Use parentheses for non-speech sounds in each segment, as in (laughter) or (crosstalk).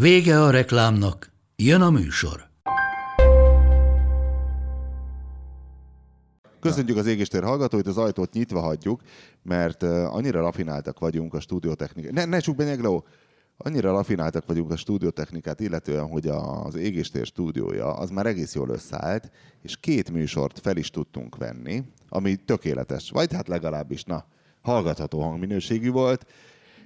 Vége a reklámnak, jön a műsor. Köszönjük az égéstér hallgatóit, az ajtót nyitva hagyjuk, mert annyira rafináltak vagyunk a stúdiótechnikát. Ne, ne csuk be, Nyegló! Annyira rafináltak vagyunk a stúdiótechnikát, illetően, hogy az égéstér stúdiója az már egész jól összeállt, és két műsort fel is tudtunk venni, ami tökéletes, vagy hát legalábbis, na, hallgatható hangminőségű volt,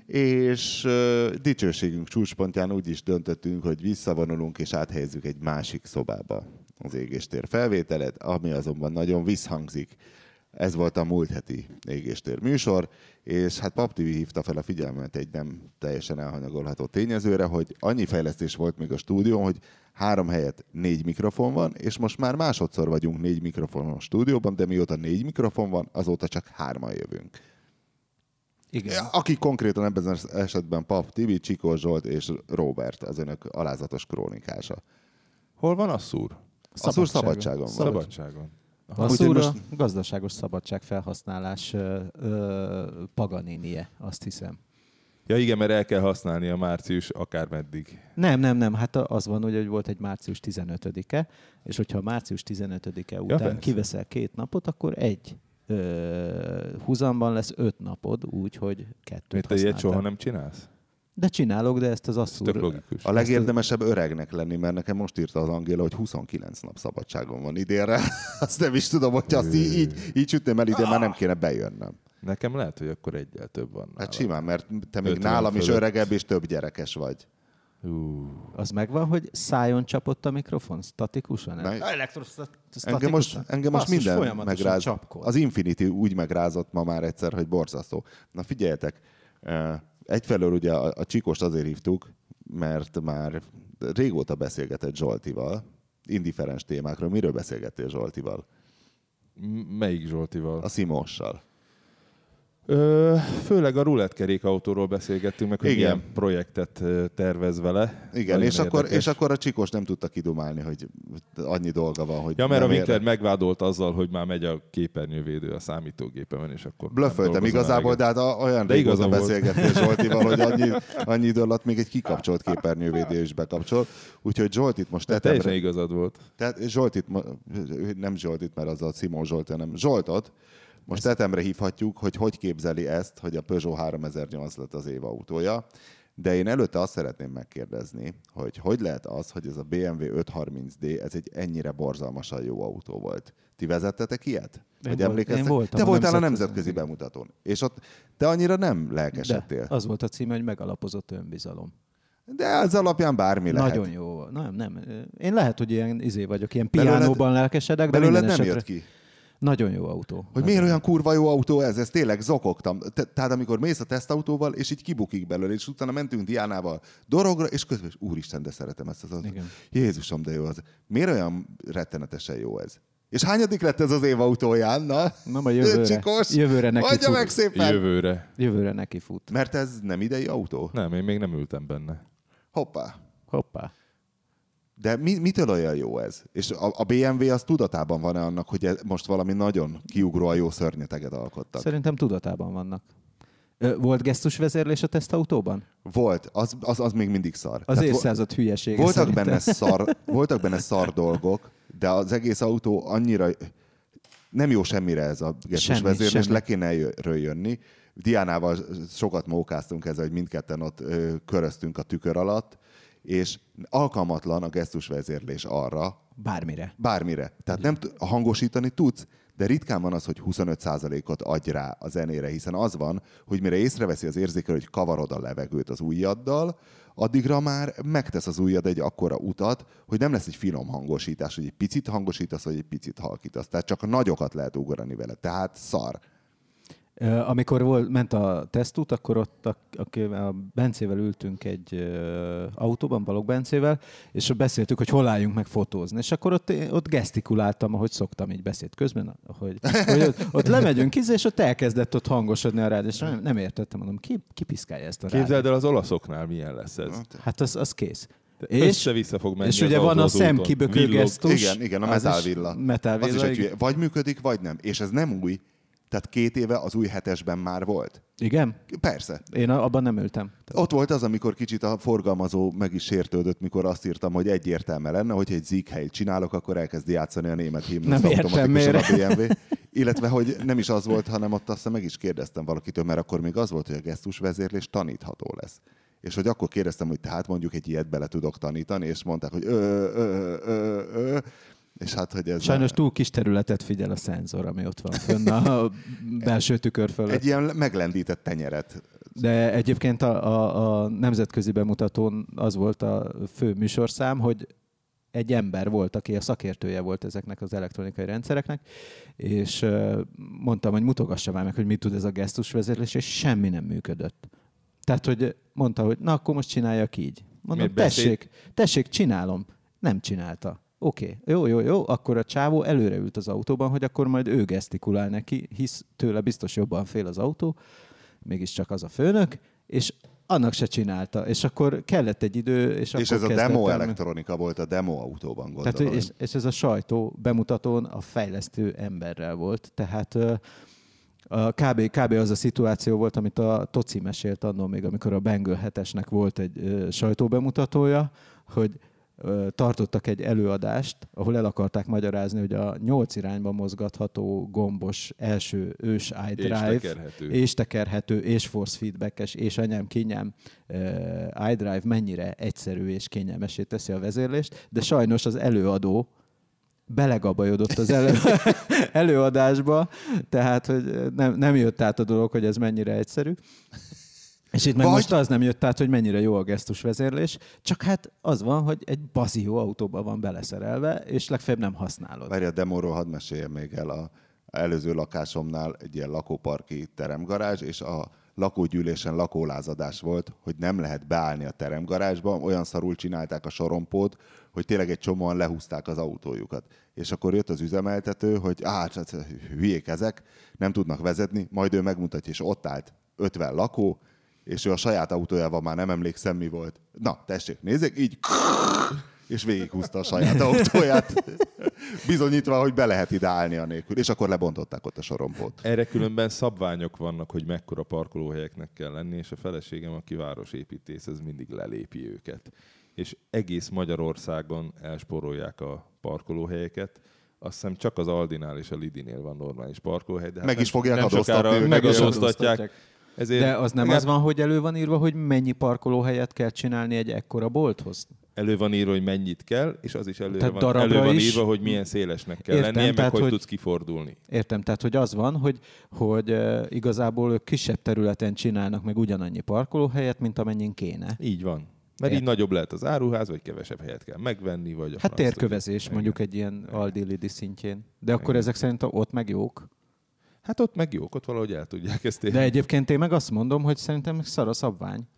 és uh, dicsőségünk csúcspontján úgy is döntöttünk, hogy visszavonulunk és áthelyezzük egy másik szobába az égéstér felvételet, ami azonban nagyon visszhangzik. Ez volt a múlt heti égéstér műsor, és hát Pap TV hívta fel a figyelmet egy nem teljesen elhanyagolható tényezőre, hogy annyi fejlesztés volt még a stúdión, hogy három helyet négy mikrofon van, és most már másodszor vagyunk négy mikrofon a stúdióban, de mióta négy mikrofon van, azóta csak hárman jövünk. Igen. Aki konkrétan ebben az esetben Pap Tibi, Csikó Zsolt és Robert, az önök alázatos krónikása. Hol van Asszúr? Asszúr szabadságon van. Szabadságon. A szúra most- gazdaságos szabadság felhasználás ö, azt hiszem. Ja igen, mert el kell használni a március akármeddig. Nem, nem, nem, hát az van, ugye, hogy volt egy március 15-e, és hogyha március 15-e után persze. kiveszel két napot, akkor egy ö, húzamban lesz öt napod, úgy, hogy kettőt Mert te ilyet soha nem csinálsz? De csinálok, de ezt az Ez asszúr... tök logikus. A legérdemesebb öregnek lenni, mert nekem most írta az Angéla, hogy 29 nap szabadságon van idénre. (laughs) Azt nem is tudom, hogy azt így, így, így sütném el ide, már nem kéne bejönnöm. Nekem lehet, hogy akkor egyel több van nála. Hát simán, mert te még 50 nálam is fölött. öregebb és több gyerekes vagy. Ú, Az megvan, hogy szájon csapott a mikrofon statikusan? Meg- Elektrostatikusan? Engem most, engem most Basszus, minden megráz. csapkod. Az Infinity úgy megrázott ma már egyszer, hogy borzasztó. Na figyeljetek, egyfelől ugye a, a Csikost azért hívtuk, mert már régóta beszélgetett Zsoltival, indiferens témákról. Miről beszélgettél Zsoltival? m- melyik Zsoltival? A Simossal. Ö, főleg a rulettkerék autóról beszélgettünk meg, hogy Igen. milyen projektet tervez vele. Igen, Nagyon és akkor, és akkor a Csikos nem tudta kidumálni, hogy annyi dolga van, hogy Ja, mert a Winkler megvádolt azzal, hogy már megy a képernyővédő a számítógépemen, és akkor... dolgozom igazából, de hát a- olyan De igaza beszélgettél (laughs) Zsoltival, hogy annyi, annyi idő alatt még egy kikapcsolt képernyővédő is bekapcsol. Úgyhogy Zsoltit most tetemre... teljesen igazad volt. Tehát Zsoltit, nem Zsoltit, mert az a Simon Zsolt, hanem Zsoltot, most tetemre hívhatjuk, hogy hogy képzeli ezt, hogy a Peugeot 3008 lett az év autója. De én előtte azt szeretném megkérdezni, hogy hogy lehet az, hogy ez a BMW 530D, ez egy ennyire borzalmasan jó autó volt. Ti vezettetek ilyet? Én Hogy volt- én voltam Te voltál a nemzetközi- bemutatón. És ott te annyira nem De lelkesedtél. az volt a címe, hogy megalapozott önbizalom. De az alapján bármi lehet. Nagyon jó. Nem, nem. Én lehet, hogy ilyen izé vagyok, ilyen piánóban lelkesedek, de Belőled nem esetre jött ki. Nagyon jó autó. Hogy miért olyan kurva jó autó ez? Ez tényleg zokogtam. Te, tehát amikor mész a tesztautóval, és így kibukik belőle, és utána mentünk Diánával dorogra, és közben, is, úristen, de szeretem ezt az autót. Igen. Jézusom, de jó az. Miért olyan rettenetesen jó ez? És hányadik lett ez az év autóján? Na, Na, majd jövőre, Csikós, jövőre neki Adja fut. meg szépen! Jövőre. Jövőre neki fut. Mert ez nem idei autó? Nem, én még nem ültem benne. Hoppá. Hoppá. De mi, mitől olyan jó ez? És a, a BMW az tudatában van-e annak, hogy ez most valami nagyon kiugróan jó szörnyeteget alkottak? Szerintem tudatában vannak. Volt gesztusvezérlés a tesztautóban? Volt, az, az, az még mindig szar. Az Tehát évszázad hülyesége Voltak szerintem. benne, szar, voltak benne szar dolgok, de az egész autó annyira nem jó semmire ez a gesztus Semmi, vezérlés, semmi. le kéne erről jönni. Diánával sokat mókáztunk ezzel, hogy mindketten ott ö, köröztünk a tükör alatt, és alkalmatlan a gesztus vezérlés arra, Bármire. bármire. Tehát nem t- hangosítani tudsz, de ritkán van az, hogy 25%-ot adj rá a zenére, hiszen az van, hogy mire észreveszi az érzékelő, hogy kavarod a levegőt az ujjaddal, addigra már megtesz az ujjad egy akkora utat, hogy nem lesz egy finom hangosítás, hogy egy picit hangosítasz, vagy egy picit halkítasz. Tehát csak a nagyokat lehet ugrani vele. Tehát szar. Amikor volt, ment a tesztút, akkor ott a, a, a Bencével ültünk egy ö, autóban, Balog Bencével, és beszéltük, hogy hol álljunk meg fotózni. És akkor ott, ott gesztikuláltam, ahogy szoktam így beszéd közben, hogy, hogy ott, ott lemegyünk kiz, és ott elkezdett ott hangosodni a rád, és nem, nem értettem, mondom, ki, ki piszkálja ezt a rádiót? Képzeld el, az olaszoknál milyen lesz ez. Hát az, az kész. És, össze-vissza fog menni és az ugye van a szemkibökő gesztus. Igen, igen, a metálvilla. Metálvilla, Az is egy igen. hülye. Vagy működik, vagy nem. És ez nem új. Tehát két éve az új hetesben már volt. Igen? Persze. Én abban nem ültem. Ott volt az, amikor kicsit a forgalmazó meg is sértődött, mikor azt írtam, hogy egyértelmű lenne, hogy egy Zieghelyt csinálok, akkor elkezdi játszani a német himnusz Nem értem, automatikusan a BMW. Illetve, hogy nem is az volt, hanem ott azt meg is kérdeztem valakitől, mert akkor még az volt, hogy a gesztusvezérlés tanítható lesz. És hogy akkor kérdeztem, hogy tehát mondjuk egy ilyet bele tudok tanítani, és mondták, hogy ö, ö, ö, ö. És hát, hogy ez Sajnos a, túl kis területet figyel a szenzor, ami ott van fönn a (laughs) belső tükör fölött. egy ilyen meglendített tenyeret. De egyébként a, a, a nemzetközi bemutatón az volt a fő műsorszám, hogy egy ember volt, aki a szakértője volt ezeknek az elektronikai rendszereknek, és mondtam, hogy mutogassa már meg, hogy mit tud ez a gesztusvezérlés, és semmi nem működött. Tehát, hogy mondta, hogy na, akkor most csináljak így. Mondom, Miért tessék, tessék, csinálom. Nem csinálta. Oké, okay. jó, jó, jó, akkor a csávó előre ült az autóban, hogy akkor majd ő gesztikulál neki, hisz tőle biztos jobban fél az autó, mégiscsak az a főnök, és annak se csinálta. És akkor kellett egy idő, és, És akkor ez a demo el- elektronika volt a demo autóban, gondolom. tehát, és, és ez a sajtó bemutatón a fejlesztő emberrel volt. Tehát a kb, kb. az a szituáció volt, amit a Toci mesélt annól még, amikor a Bengal 7-esnek volt egy ö, sajtóbemutatója, hogy tartottak egy előadást, ahol el akarták magyarázni, hogy a nyolc irányba mozgatható gombos első ős iDrive, És tekerhető. és tekerhető, és force feedbackes, és anyám kényelm uh, iDrive mennyire egyszerű és kényelmesé teszi a vezérlést, de sajnos az előadó belegabajodott az elő, (laughs) előadásba, tehát hogy nem, nem jött át a dolog, hogy ez mennyire egyszerű. És itt meg Vagy- most az nem jött át, hogy mennyire jó a gesztusvezérlés, csak hát az van, hogy egy bazi jó autóba van beleszerelve, és legfeljebb nem használod. Várj, a demóról hadd meséljem még el a előző lakásomnál egy ilyen lakóparki teremgarázs, és a lakógyűlésen lakólázadás volt, hogy nem lehet beállni a teremgarázsba, olyan szarul csinálták a sorompót, hogy tényleg egy csomóan lehúzták az autójukat. És akkor jött az üzemeltető, hogy á, hát hülyék ezek, nem tudnak vezetni, majd ő megmutatja, és ott állt 50 lakó, és ő a saját autójával már nem emlékszem, mi volt. Na, tessék, nézzék, így (laughs) és végighúzta a saját autóját, (laughs) bizonyítva, hogy be lehet ide állni a nélkül. És akkor lebontották ott a sorompót. Erre különben szabványok vannak, hogy mekkora parkolóhelyeknek kell lenni, és a feleségem, aki városépítész, ez mindig lelépi őket. És egész Magyarországon elsporolják a parkolóhelyeket. Azt hiszem csak az Aldinál és a Lidinél van normális parkolóhely. De hát Meg nem- is fogják nem adóztatni. Meg is Adóztatják. Ezért De az nem legalább az van, hogy elő van írva, hogy mennyi parkolóhelyet kell csinálni egy ekkora bolthoz? Elő van írva, hogy mennyit kell, és az is elő Tehát van, elő van írva, hogy milyen szélesnek kell Értem, lennie, meg hogy, hogy- tudsz kifordulni. Értem, tehát hogy az van, hogy, hogy uh, igazából ők kisebb területen csinálnak meg ugyanannyi parkolóhelyet, mint amennyin kéne. Így van. Mert Ért- így nagyobb lehet az áruház, vagy kevesebb helyet kell megvenni, vagy a Hát térkövezés mondjuk egy ilyen Aldi-Lidi szintjén. De akkor Igen. ezek szerint ott meg jók. Hát ott meg jók, ott valahogy el tudják ezt érni. De egyébként én meg azt mondom, hogy szerintem szar a szabvány.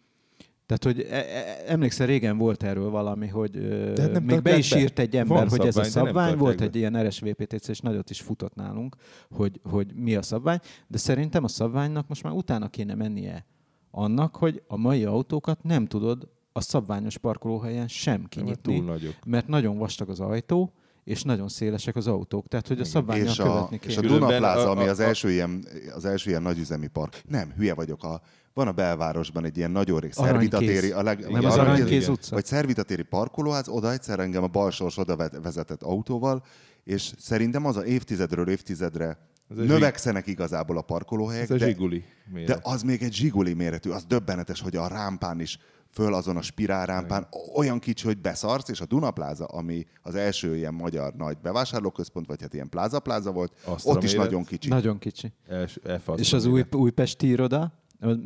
Tehát, hogy e- e- emlékszel, régen volt erről valami, hogy De hát nem még be is írt egy ember, hogy ez a szabvány, szabvány, volt be. egy ilyen RSVPTC, és nagyot is futott nálunk, hogy, hogy mi a szabvány, de szerintem a szabványnak most már utána kéne mennie annak, hogy a mai autókat nem tudod a szabványos parkolóhelyen sem kinyitni, túl nagyok. mert nagyon vastag az ajtó, és nagyon szélesek az autók. Tehát, hogy a szabványnak És a, követni és kéne. a Különben Duna Plaza, a- ami az első, ilyen, az első ilyen nagyüzemi park. Nem, hülye vagyok. A, van a belvárosban egy ilyen nagyon rég, Aranykéz. szervitatéri, a leg, Nem ugye az Aranykéz- utca? Vagy szervitatéri parkolóház, oda egyszer engem a balsors oda ve- vezetett autóval, és szerintem az a évtizedről évtizedre növekszenek igazából a parkolóhelyek, Ez a de, zsiguli de méret. az még egy zsiguli méretű, az döbbenetes, hogy a rámpán is föl azon a spirálrámpán olyan kicsi, hogy beszarsz, és a Dunapláza, ami az első ilyen magyar nagy bevásárlóközpont, vagy hát ilyen pláza-pláza volt, Astra ott is méret. nagyon kicsi. Nagyon kicsi. Els, És az új, újpesti iroda,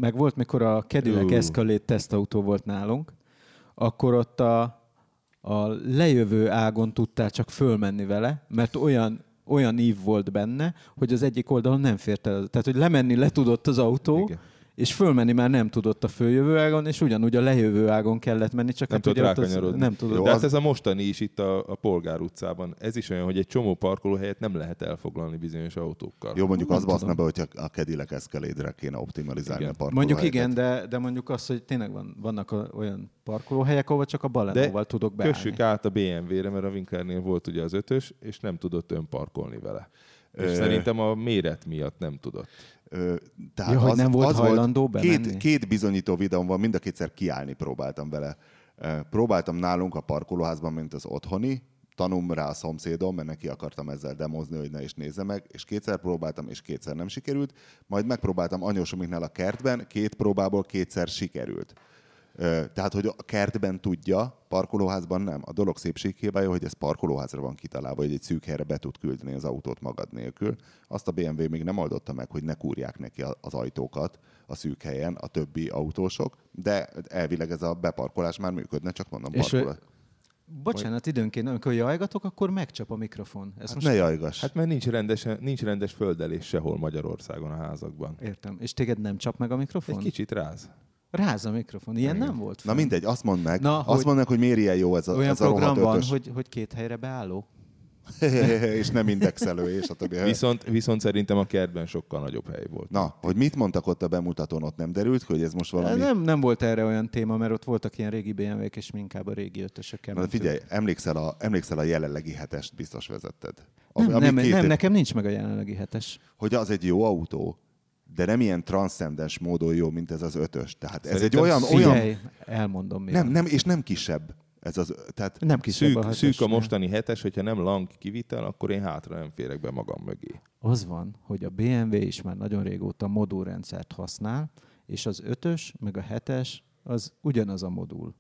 meg volt, mikor a Cadillac Ú. Escalade tesztautó volt nálunk, akkor ott a, a lejövő ágon tudtál csak fölmenni vele, mert olyan olyan ív volt benne, hogy az egyik oldalon nem fért el. Tehát, hogy lemenni le tudott az autó, Igen. És fölmenni már nem tudott a följövő ágon, és ugyanúgy a lejövő ágon kellett menni, csak Nem hát tudott ott az, rákanyarodni. nem tudott. De Jó, hát az- ez a mostani is itt a, a Polgár utcában. Ez is olyan, hogy egy csomó parkolóhelyet nem lehet elfoglalni bizonyos autókkal. Jó, mondjuk Nem az baszna be, hogyha a Cadillac Escalade-re kéne optimalizálni Igen. a parkolóhelyeket. Mondjuk igen, de, de mondjuk azt, hogy tényleg van, vannak a, olyan parkolóhelyek, ahol csak a balenóval tudok beállni. Kössük át a BMW-re, mert a Winklernél volt ugye az ötös, és nem tudott önparkolni vele. És szerintem a méret miatt nem tudott. Tehát Ja, hogy nem volt hajlandó két, bemenni? két bizonyító videóm van, mind a kétszer kiállni próbáltam vele. Próbáltam nálunk a parkolóházban, mint az otthoni, tanulom rá a szomszédom, mert neki akartam ezzel demozni, hogy ne is nézze meg, és kétszer próbáltam, és kétszer nem sikerült. Majd megpróbáltam anyósomiknál a kertben, két próbából kétszer sikerült. Tehát, hogy a kertben tudja, parkolóházban nem. A dolog szépséghibája, hogy ez parkolóházra van kitalálva, hogy egy szűk helyre be tud küldeni az autót magad nélkül. Azt a BMW még nem oldotta meg, hogy ne kúrják neki az ajtókat a szűk helyen, a többi autósok, de elvileg ez a beparkolás már működne, csak mondom, És parkolás. Bocsánat, időnként, amikor jajgatok, akkor megcsap a mikrofon. Ez Hát most ne jajgass. Hát mert nincs rendes, nincs rendes földelés sehol Magyarországon a házakban. Értem. És téged nem csap meg a mikrofon? Egy kicsit ráz. Ráz a mikrofon. Ilyen nem volt. Na fönn. mindegy, azt mondd meg, Na, azt hogy- mondd meg, hogy miért ilyen jó ez a, Olyan ez a program van, hogy, hogy két helyre beálló. (laughs) és nem indexelő, és a többi. Viszont, viszont szerintem a kertben sokkal nagyobb hely volt. Na, hogy mit mondtak ott a bemutatón, ott nem derült, hogy ez most valami... Nem, nem volt erre olyan téma, mert ott voltak ilyen régi BMW-k, és inkább a régi ötösökkel Na, figyelj, emlékszel a, emlékszel a jelenlegi hetest, biztos vezetted. Nem, Ami nem, két nem, év- nekem nincs meg a jelenlegi hetes. Hogy az egy jó autó, de nem ilyen transzcendens módon jó, mint ez az ötös. Tehát ez egy Szerintem olyan, Figyelj, olyan... elmondom mi Nem, nem, és nem kisebb. Ez az, tehát nem kisebb Szűk, a hetes. szűk a mostani hetes, hogyha nem lang kivitel, akkor én hátra nem férek be magam mögé. Az van, hogy a BMW is már nagyon régóta modulrendszert használ, és az ötös, meg a hetes, az ugyanaz a modul.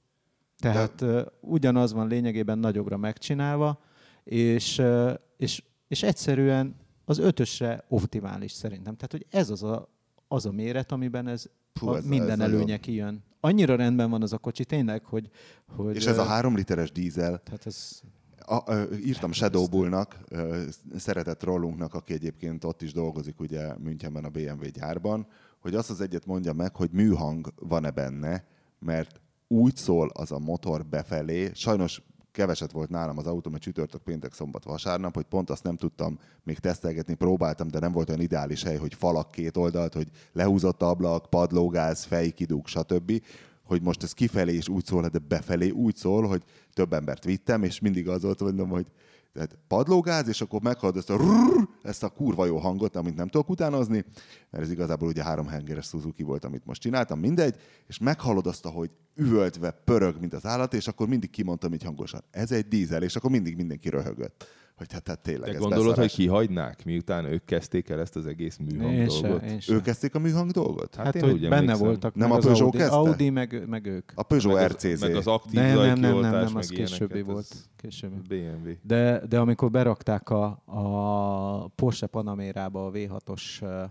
Tehát De... ugyanaz van lényegében nagyobbra megcsinálva, és, ö, és, és egyszerűen az ötösre optimális szerintem. Tehát, hogy ez az a, az a méret, amiben ez, Puh, a ez- minden ez előnye nagyon- kijön. Annyira rendben van az a kocsi tényleg, hogy... hogy és ez a három literes dízel, Tehát ez A, ö, írtam Shadow Bullnak, ö, szeretett rollunknak, aki egyébként ott is dolgozik ugye Münchenben a BMW gyárban, hogy azt az egyet mondja meg, hogy műhang van-e benne, mert úgy szól az a motor befelé, sajnos keveset volt nálam az autó, mert csütörtök, péntek, szombat, vasárnap, hogy pont azt nem tudtam még tesztelgetni, próbáltam, de nem volt olyan ideális hely, hogy falak két oldalt, hogy lehúzott ablak, padlógáz, fejkidúg, stb. Hogy most ez kifelé is úgy szól, de befelé úgy szól, hogy több embert vittem, és mindig az volt, mondom, hogy tehát padlógáz, és akkor meghallod ezt a, rrrr, ezt a kurva jó hangot, amit nem tudok utánozni, mert ez igazából ugye három hengeres Suzuki volt, amit most csináltam, mindegy, és meghallod azt, hogy üvöltve pörög, mint az állat, és akkor mindig kimondtam így hangosan, ez egy dízel, és akkor mindig mindenki röhögött. Hogy hát, hát tényleg De ez gondolod, hogy beszarás. kihagynák, miután ők kezdték el ezt az egész műhang én dolgot? se, én se. Ők kezdték a műhang dolgot? Hát, én hogy úgy benne emlékszem. voltak, Nem a Peugeot Audi, kezdte? Audi meg, meg ők. A Peugeot meg RCZ. Az, meg az aktív Nem, nem, nem, nem, nem, az későbbi ilyeneket, volt. Későbbi. BMW. De, de amikor berakták a, a Porsche Panamérába a V6-os ö,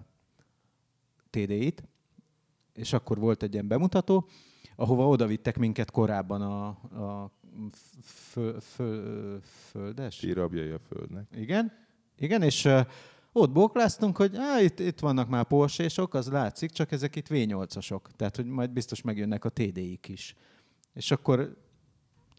TDI-t, és akkor volt egy ilyen bemutató, ahova oda vittek minket korábban a, a föl, föl, földes? Ti rabjai a földnek. Igen, igen, és ott bókláztunk, hogy á, itt, itt vannak már Porsche-sok, az látszik, csak ezek itt V8-asok. Tehát, hogy majd biztos megjönnek a TD-ik is. És akkor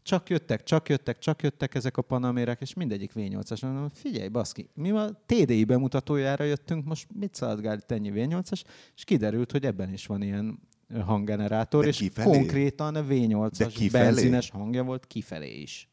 csak jöttek, csak jöttek, csak jöttek ezek a panamérek, és mindegyik V8-as. Mondom, figyelj, baszki, mi a TDI bemutatójára jöttünk, most mit szaladgál itt ennyi V8-as, és kiderült, hogy ebben is van ilyen hanggenerátor, De és kifelé? konkrétan a De V8-as kifelé? benzines hangja volt kifelé is.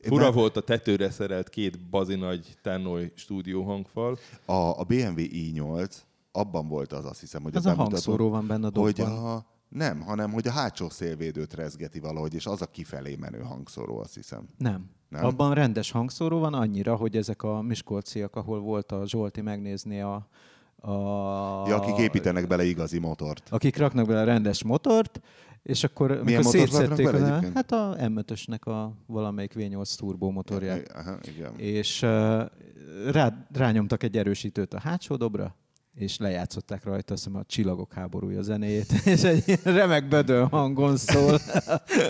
Fura Nem. volt a tetőre szerelt két bazinagy Tennoy stúdió hangfal. A, a BMW i8, abban volt az, azt hiszem, hogy Az a, a hangszóró van benne a hogy dobban. a, nem, hanem hogy a hátsó szélvédőt rezgeti valahogy, és az a kifelé menő hangszóró, azt hiszem. Nem. Nem? nem. Abban rendes hangszóró van annyira, hogy ezek a miskolciak, ahol volt a Zsolti megnézni a... a Ja, akik építenek bele igazi motort. Akik raknak bele rendes motort, és akkor Milyen szétszették, bele az, hát a M5-ösnek a valamelyik V8 turbo motorját. Aha, igen. És uh, rá, rányomtak egy erősítőt a hátsó dobra, és lejátszották rajta azt hiszem a Csillagok háborúja zenéjét, (laughs) és egy remek bödön hangon szól.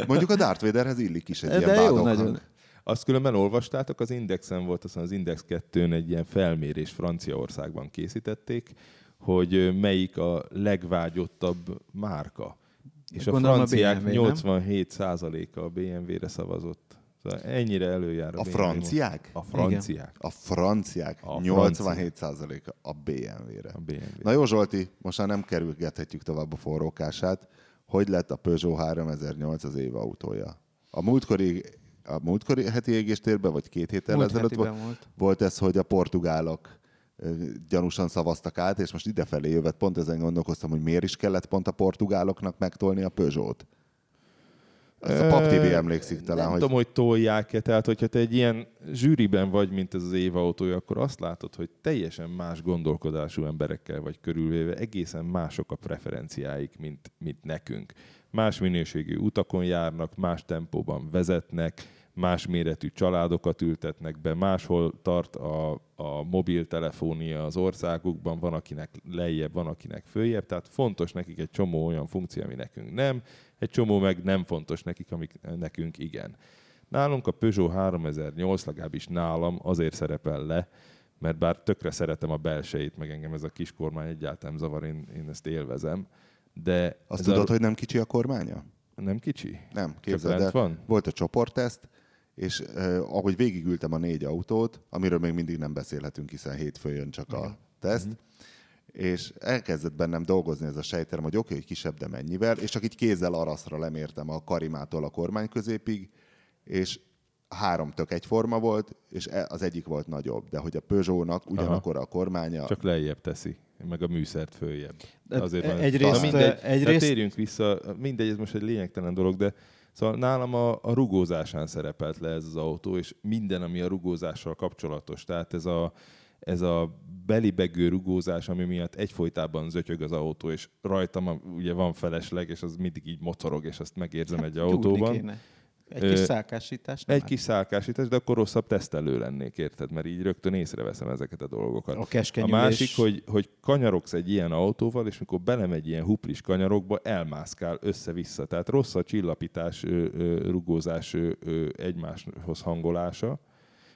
Mondjuk a Darth Vaderhez illik is egy De ilyen jó, bádog nagyon. Azt különben olvastátok, az Indexen volt, aztán az Index 2-n egy ilyen felmérés Franciaországban készítették, hogy melyik a legvágyottabb márka. És Gondolom a a franciák BMW, nem? 87%-a a BMW-re szavazott. Szóval ennyire előjár a, A BMW. franciák? A franciák. A franciák A 87%-a a BMW-re. A BMW. Na jó Zsolti, most már nem kerülgethetjük tovább a forrókását. Hogy lett a Peugeot 3008 az év autója? A múltkori, a múltkori heti égéstérben, vagy két héttel Múlt ezelőtt volt, volt. volt ez, hogy a portugálok gyanúsan szavaztak át, és most idefelé jövet, pont ezen gondolkoztam, hogy miért is kellett pont a portugáloknak megtolni a Peugeot. Ezt a Pap TV emlékszik talán, nem hogy tudom, hogy tolják-e, tehát hogyha te egy ilyen zsűriben vagy, mint ez az év autója, akkor azt látod, hogy teljesen más gondolkodású emberekkel vagy körülvéve, egészen mások a preferenciáik, mint, mint nekünk. Más minőségű utakon járnak, más tempóban vezetnek, más méretű családokat ültetnek be, máshol tart a, a mobiltelefónia az országukban, van akinek lejjebb, van akinek följebb, tehát fontos nekik egy csomó olyan funkció, ami nekünk nem, egy csomó meg nem fontos nekik, amik nekünk igen. Nálunk a Peugeot 3008 legalábbis nálam azért szerepel le, mert bár tökre szeretem a belsejét, meg engem ez a kis kormány egyáltalán zavar, én, én ezt élvezem, de azt tudod, a... hogy nem kicsi a kormánya? nem kicsi? Nem, képzeld el. van? Volt a csoportteszt, és eh, ahogy végigültem a négy autót, amiről még mindig nem beszélhetünk, hiszen hétfőn jön csak a teszt, és elkezdett bennem dolgozni ez a sejterem, hogy oké, okay, hogy kisebb, de mennyivel, és csak így kézzel araszra lemértem a karimától a kormány középig, és három tök egyforma volt, és e- az egyik volt nagyobb, de hogy a Peugeot-nak ugyanakkor a kormánya, Csak lejjebb teszi, meg a műszert följebb. De van- egyrészt- mindegy, egyrészt- tehát térjünk vissza, mindegy, ez most egy lényegtelen dolog, de szóval nálam a, a rugózásán szerepelt le ez az autó, és minden, ami a rugózással kapcsolatos, tehát ez a, ez a belibegő rugózás, ami miatt egyfolytában zötyög az autó, és rajtam ugye van felesleg, és az mindig így mocorog, és azt megérzem egy Gyúrni autóban. kéne. Egy kis szálkásítás. nem Egy kis szálkásítás, de akkor rosszabb tesztelő lennék, érted? Mert így rögtön észreveszem ezeket a dolgokat. A A másik, hogy, hogy kanyarogsz egy ilyen autóval, és mikor belemegy ilyen huplis kanyarokba, elmászkál össze-vissza. Tehát rossz a csillapítás, rugózás egymáshoz hangolása,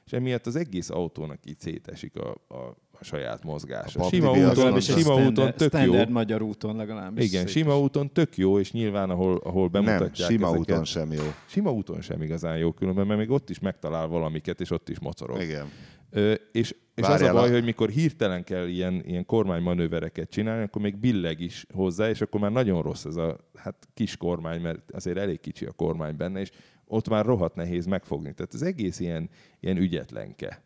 és emiatt az egész autónak így szétesik a, a, a saját mozgása. A Sima úton, mondta. sima úton standard, tök jó. magyar úton legalábbis. Igen, szép sima is. úton tök jó, és nyilván ahol, ahol nem, bemutatják sima ezeket, úton sem jó. Sima úton sem igazán jó különben, mert még ott is megtalál valamiket, és ott is mocorog. Igen. Ö, és és az a baj, a- hogy mikor hirtelen kell ilyen, ilyen kormánymanővereket csinálni, akkor még billeg is hozzá, és akkor már nagyon rossz ez a hát, kis kormány, mert azért elég kicsi a kormány benne, és ott már rohadt nehéz megfogni. Tehát az egész ilyen, ilyen ügyetlenke.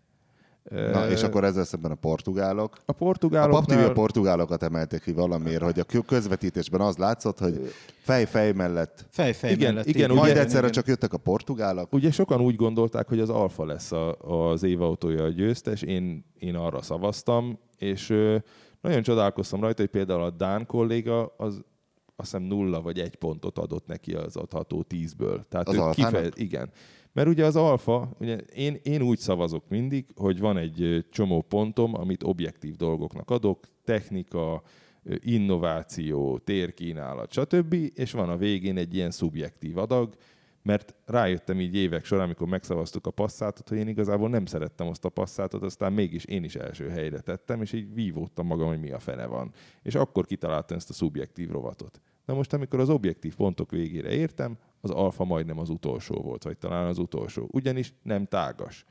Na, és akkor ezzel szemben a portugálok. a A portugáloknál... Pap TV a portugálokat emelték ki valamiért, hogy a kö- közvetítésben az látszott, hogy fej-fej mellett. Fej-fej Igen, mellett. igen, így- Majd ugye- egyszerre csak jöttek a portugálok. Ugye sokan úgy gondolták, hogy az Alfa lesz a, az évautója a győztes, én, én arra szavaztam, és ö, nagyon csodálkoztam rajta, hogy például a Dán kolléga az azt hiszem nulla vagy egy pontot adott neki az adható tízből. Tehát Az ő Alfának? igen. Mert ugye az alfa, ugye én, én úgy szavazok mindig, hogy van egy csomó pontom, amit objektív dolgoknak adok, technika, innováció, térkínálat, stb. És van a végén egy ilyen szubjektív adag, mert rájöttem így évek során, amikor megszavaztuk a passzátot, hogy én igazából nem szerettem azt a passzátot, aztán mégis én is első helyre tettem, és így vívódtam magam, hogy mi a fene van. És akkor kitaláltam ezt a szubjektív rovatot. Na most, amikor az objektív pontok végére értem, az alfa majdnem az utolsó volt, vagy talán az utolsó. Ugyanis nem tágas.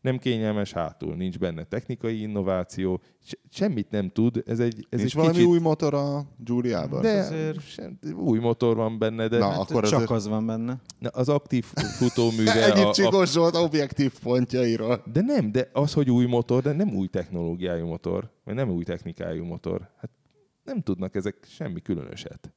Nem kényelmes hátul, nincs benne technikai innováció, se- semmit nem tud. Ez egy, ez Nincs egy valami kicsit... új motor a Giuliában? de azért- sem, új motor van benne, de Na, hát akkor Csak azért- az van benne. Na, az aktív futóműve... (laughs) Ennyit a, a, csikos volt objektív pontjairól. de nem, de az, hogy új motor, de nem új technológiájú motor, vagy nem új technikájú motor. Hát nem tudnak ezek semmi különöset.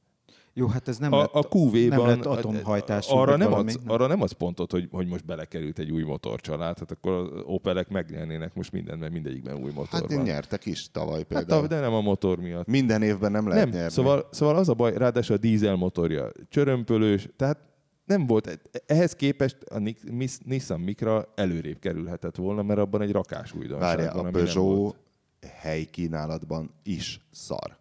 Jó, hát ez nem a, lett, a QV-ban nem lett atomhajtású. arra nem, valami, adsz, arra nem adsz pontot, hogy, hogy most belekerült egy új motorcsalád, hát akkor az Opelek megnyernének most mindent, mert mindegyikben új motor Hát van. nyertek is tavaly Hát, például. de nem a motor miatt. Minden évben nem lehet Nem, nyerni. szóval, szóval az a baj, ráadásul a dízel motorja csörömpölős, tehát nem volt, ehhez képest a Nissan Micra előrébb kerülhetett volna, mert abban egy rakás újdonság Várjál, van, a nem Peugeot helykínálatban is szar.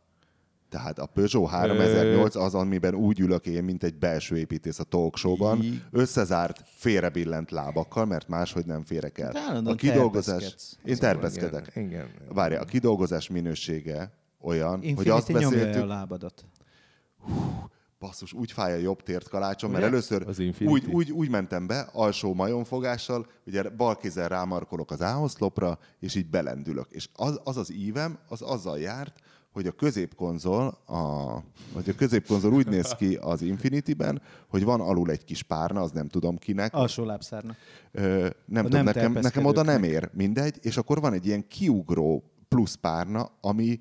Tehát a Peugeot 3008 az, amiben úgy ülök én, mint egy belső építész a talk show-ban, összezárt, félrebillent lábakkal, mert máshogy nem férek el. De állandóan A kidolgozás... Én terpeszkedek. Igen, igen. Várja, a kidolgozás minősége olyan, hogy Infinity azt nyomja beszéltük, a lábadat. basszus, úgy fáj a jobb tért kalácsom, mert Ugye? először úgy, úgy, úgy mentem be, alsó majomfogással, ugye bal kézzel rámarkolok az áoszlopra, és így belendülök. És az az, az ívem, az azzal járt, hogy a középkonzol, a, vagy a középkonzol úgy néz ki az Infinity-ben, hogy van alul egy kis párna, az nem tudom kinek, Alsó lábszárnak. Ö, nem, nem tudom, nekem, nekem oda nem ér, mindegy, és akkor van egy ilyen kiugró plusz párna, ami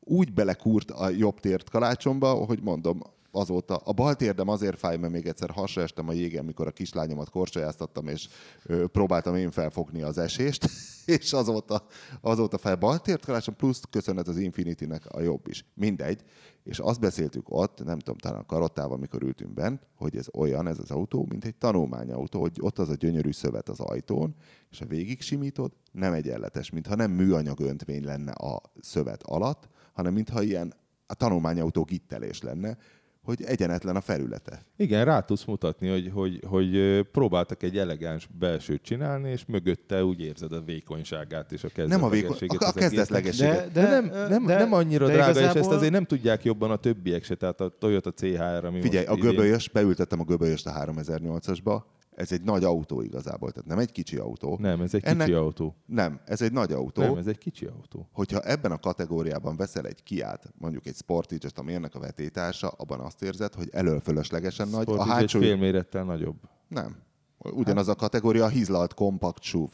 úgy belekúrt a jobb tért kalácsomba, hogy mondom, azóta a bal térdem azért fáj, mert még egyszer hasra estem a jégen, mikor a kislányomat korcsolyáztattam, és ö, próbáltam én felfogni az esést, (laughs) és azóta, azóta fel bal tért kalácsom, plusz köszönet az Infinity-nek a jobb is. Mindegy. És azt beszéltük ott, nem tudom, talán a karottával, amikor ültünk bent, hogy ez olyan, ez az autó, mint egy tanulmányautó, hogy ott az a gyönyörű szövet az ajtón, és ha végig simítod, nem egyenletes, mintha nem műanyag öntvény lenne a szövet alatt, hanem mintha ilyen a tanulmányautó gittelés lenne, hogy egyenetlen a felülete. Igen, rá tudsz mutatni, hogy, hogy, hogy próbáltak egy elegáns belsőt csinálni, és mögötte úgy érzed a vékonyságát és a Nem a, kezdetlegességét a, a az egésznek. kezdetlegességet. De, nem, nem, de- nem annyira de drága, és igazából- ezt azért nem tudják jobban a többiek se, tehát a Toyota CHR, ami Figyelj, a göbölyös, beültettem a göbölyöst a 3008-asba, ez egy nagy autó igazából, tehát nem egy kicsi autó. Nem, ez egy Ennek- kicsi autó. Nem, ez egy nagy autó. Nem, ez egy kicsi autó. hogyha ebben a kategóriában veszel egy kiát, mondjuk egy Sportage-et, ami ennek a vetétársa, abban azt érzed, hogy elől fölöslegesen nagy, a Sportage egy hátsó... fél mérettel nagyobb. Nem. Ugyanaz a kategória a hízlalt kompakt SUV.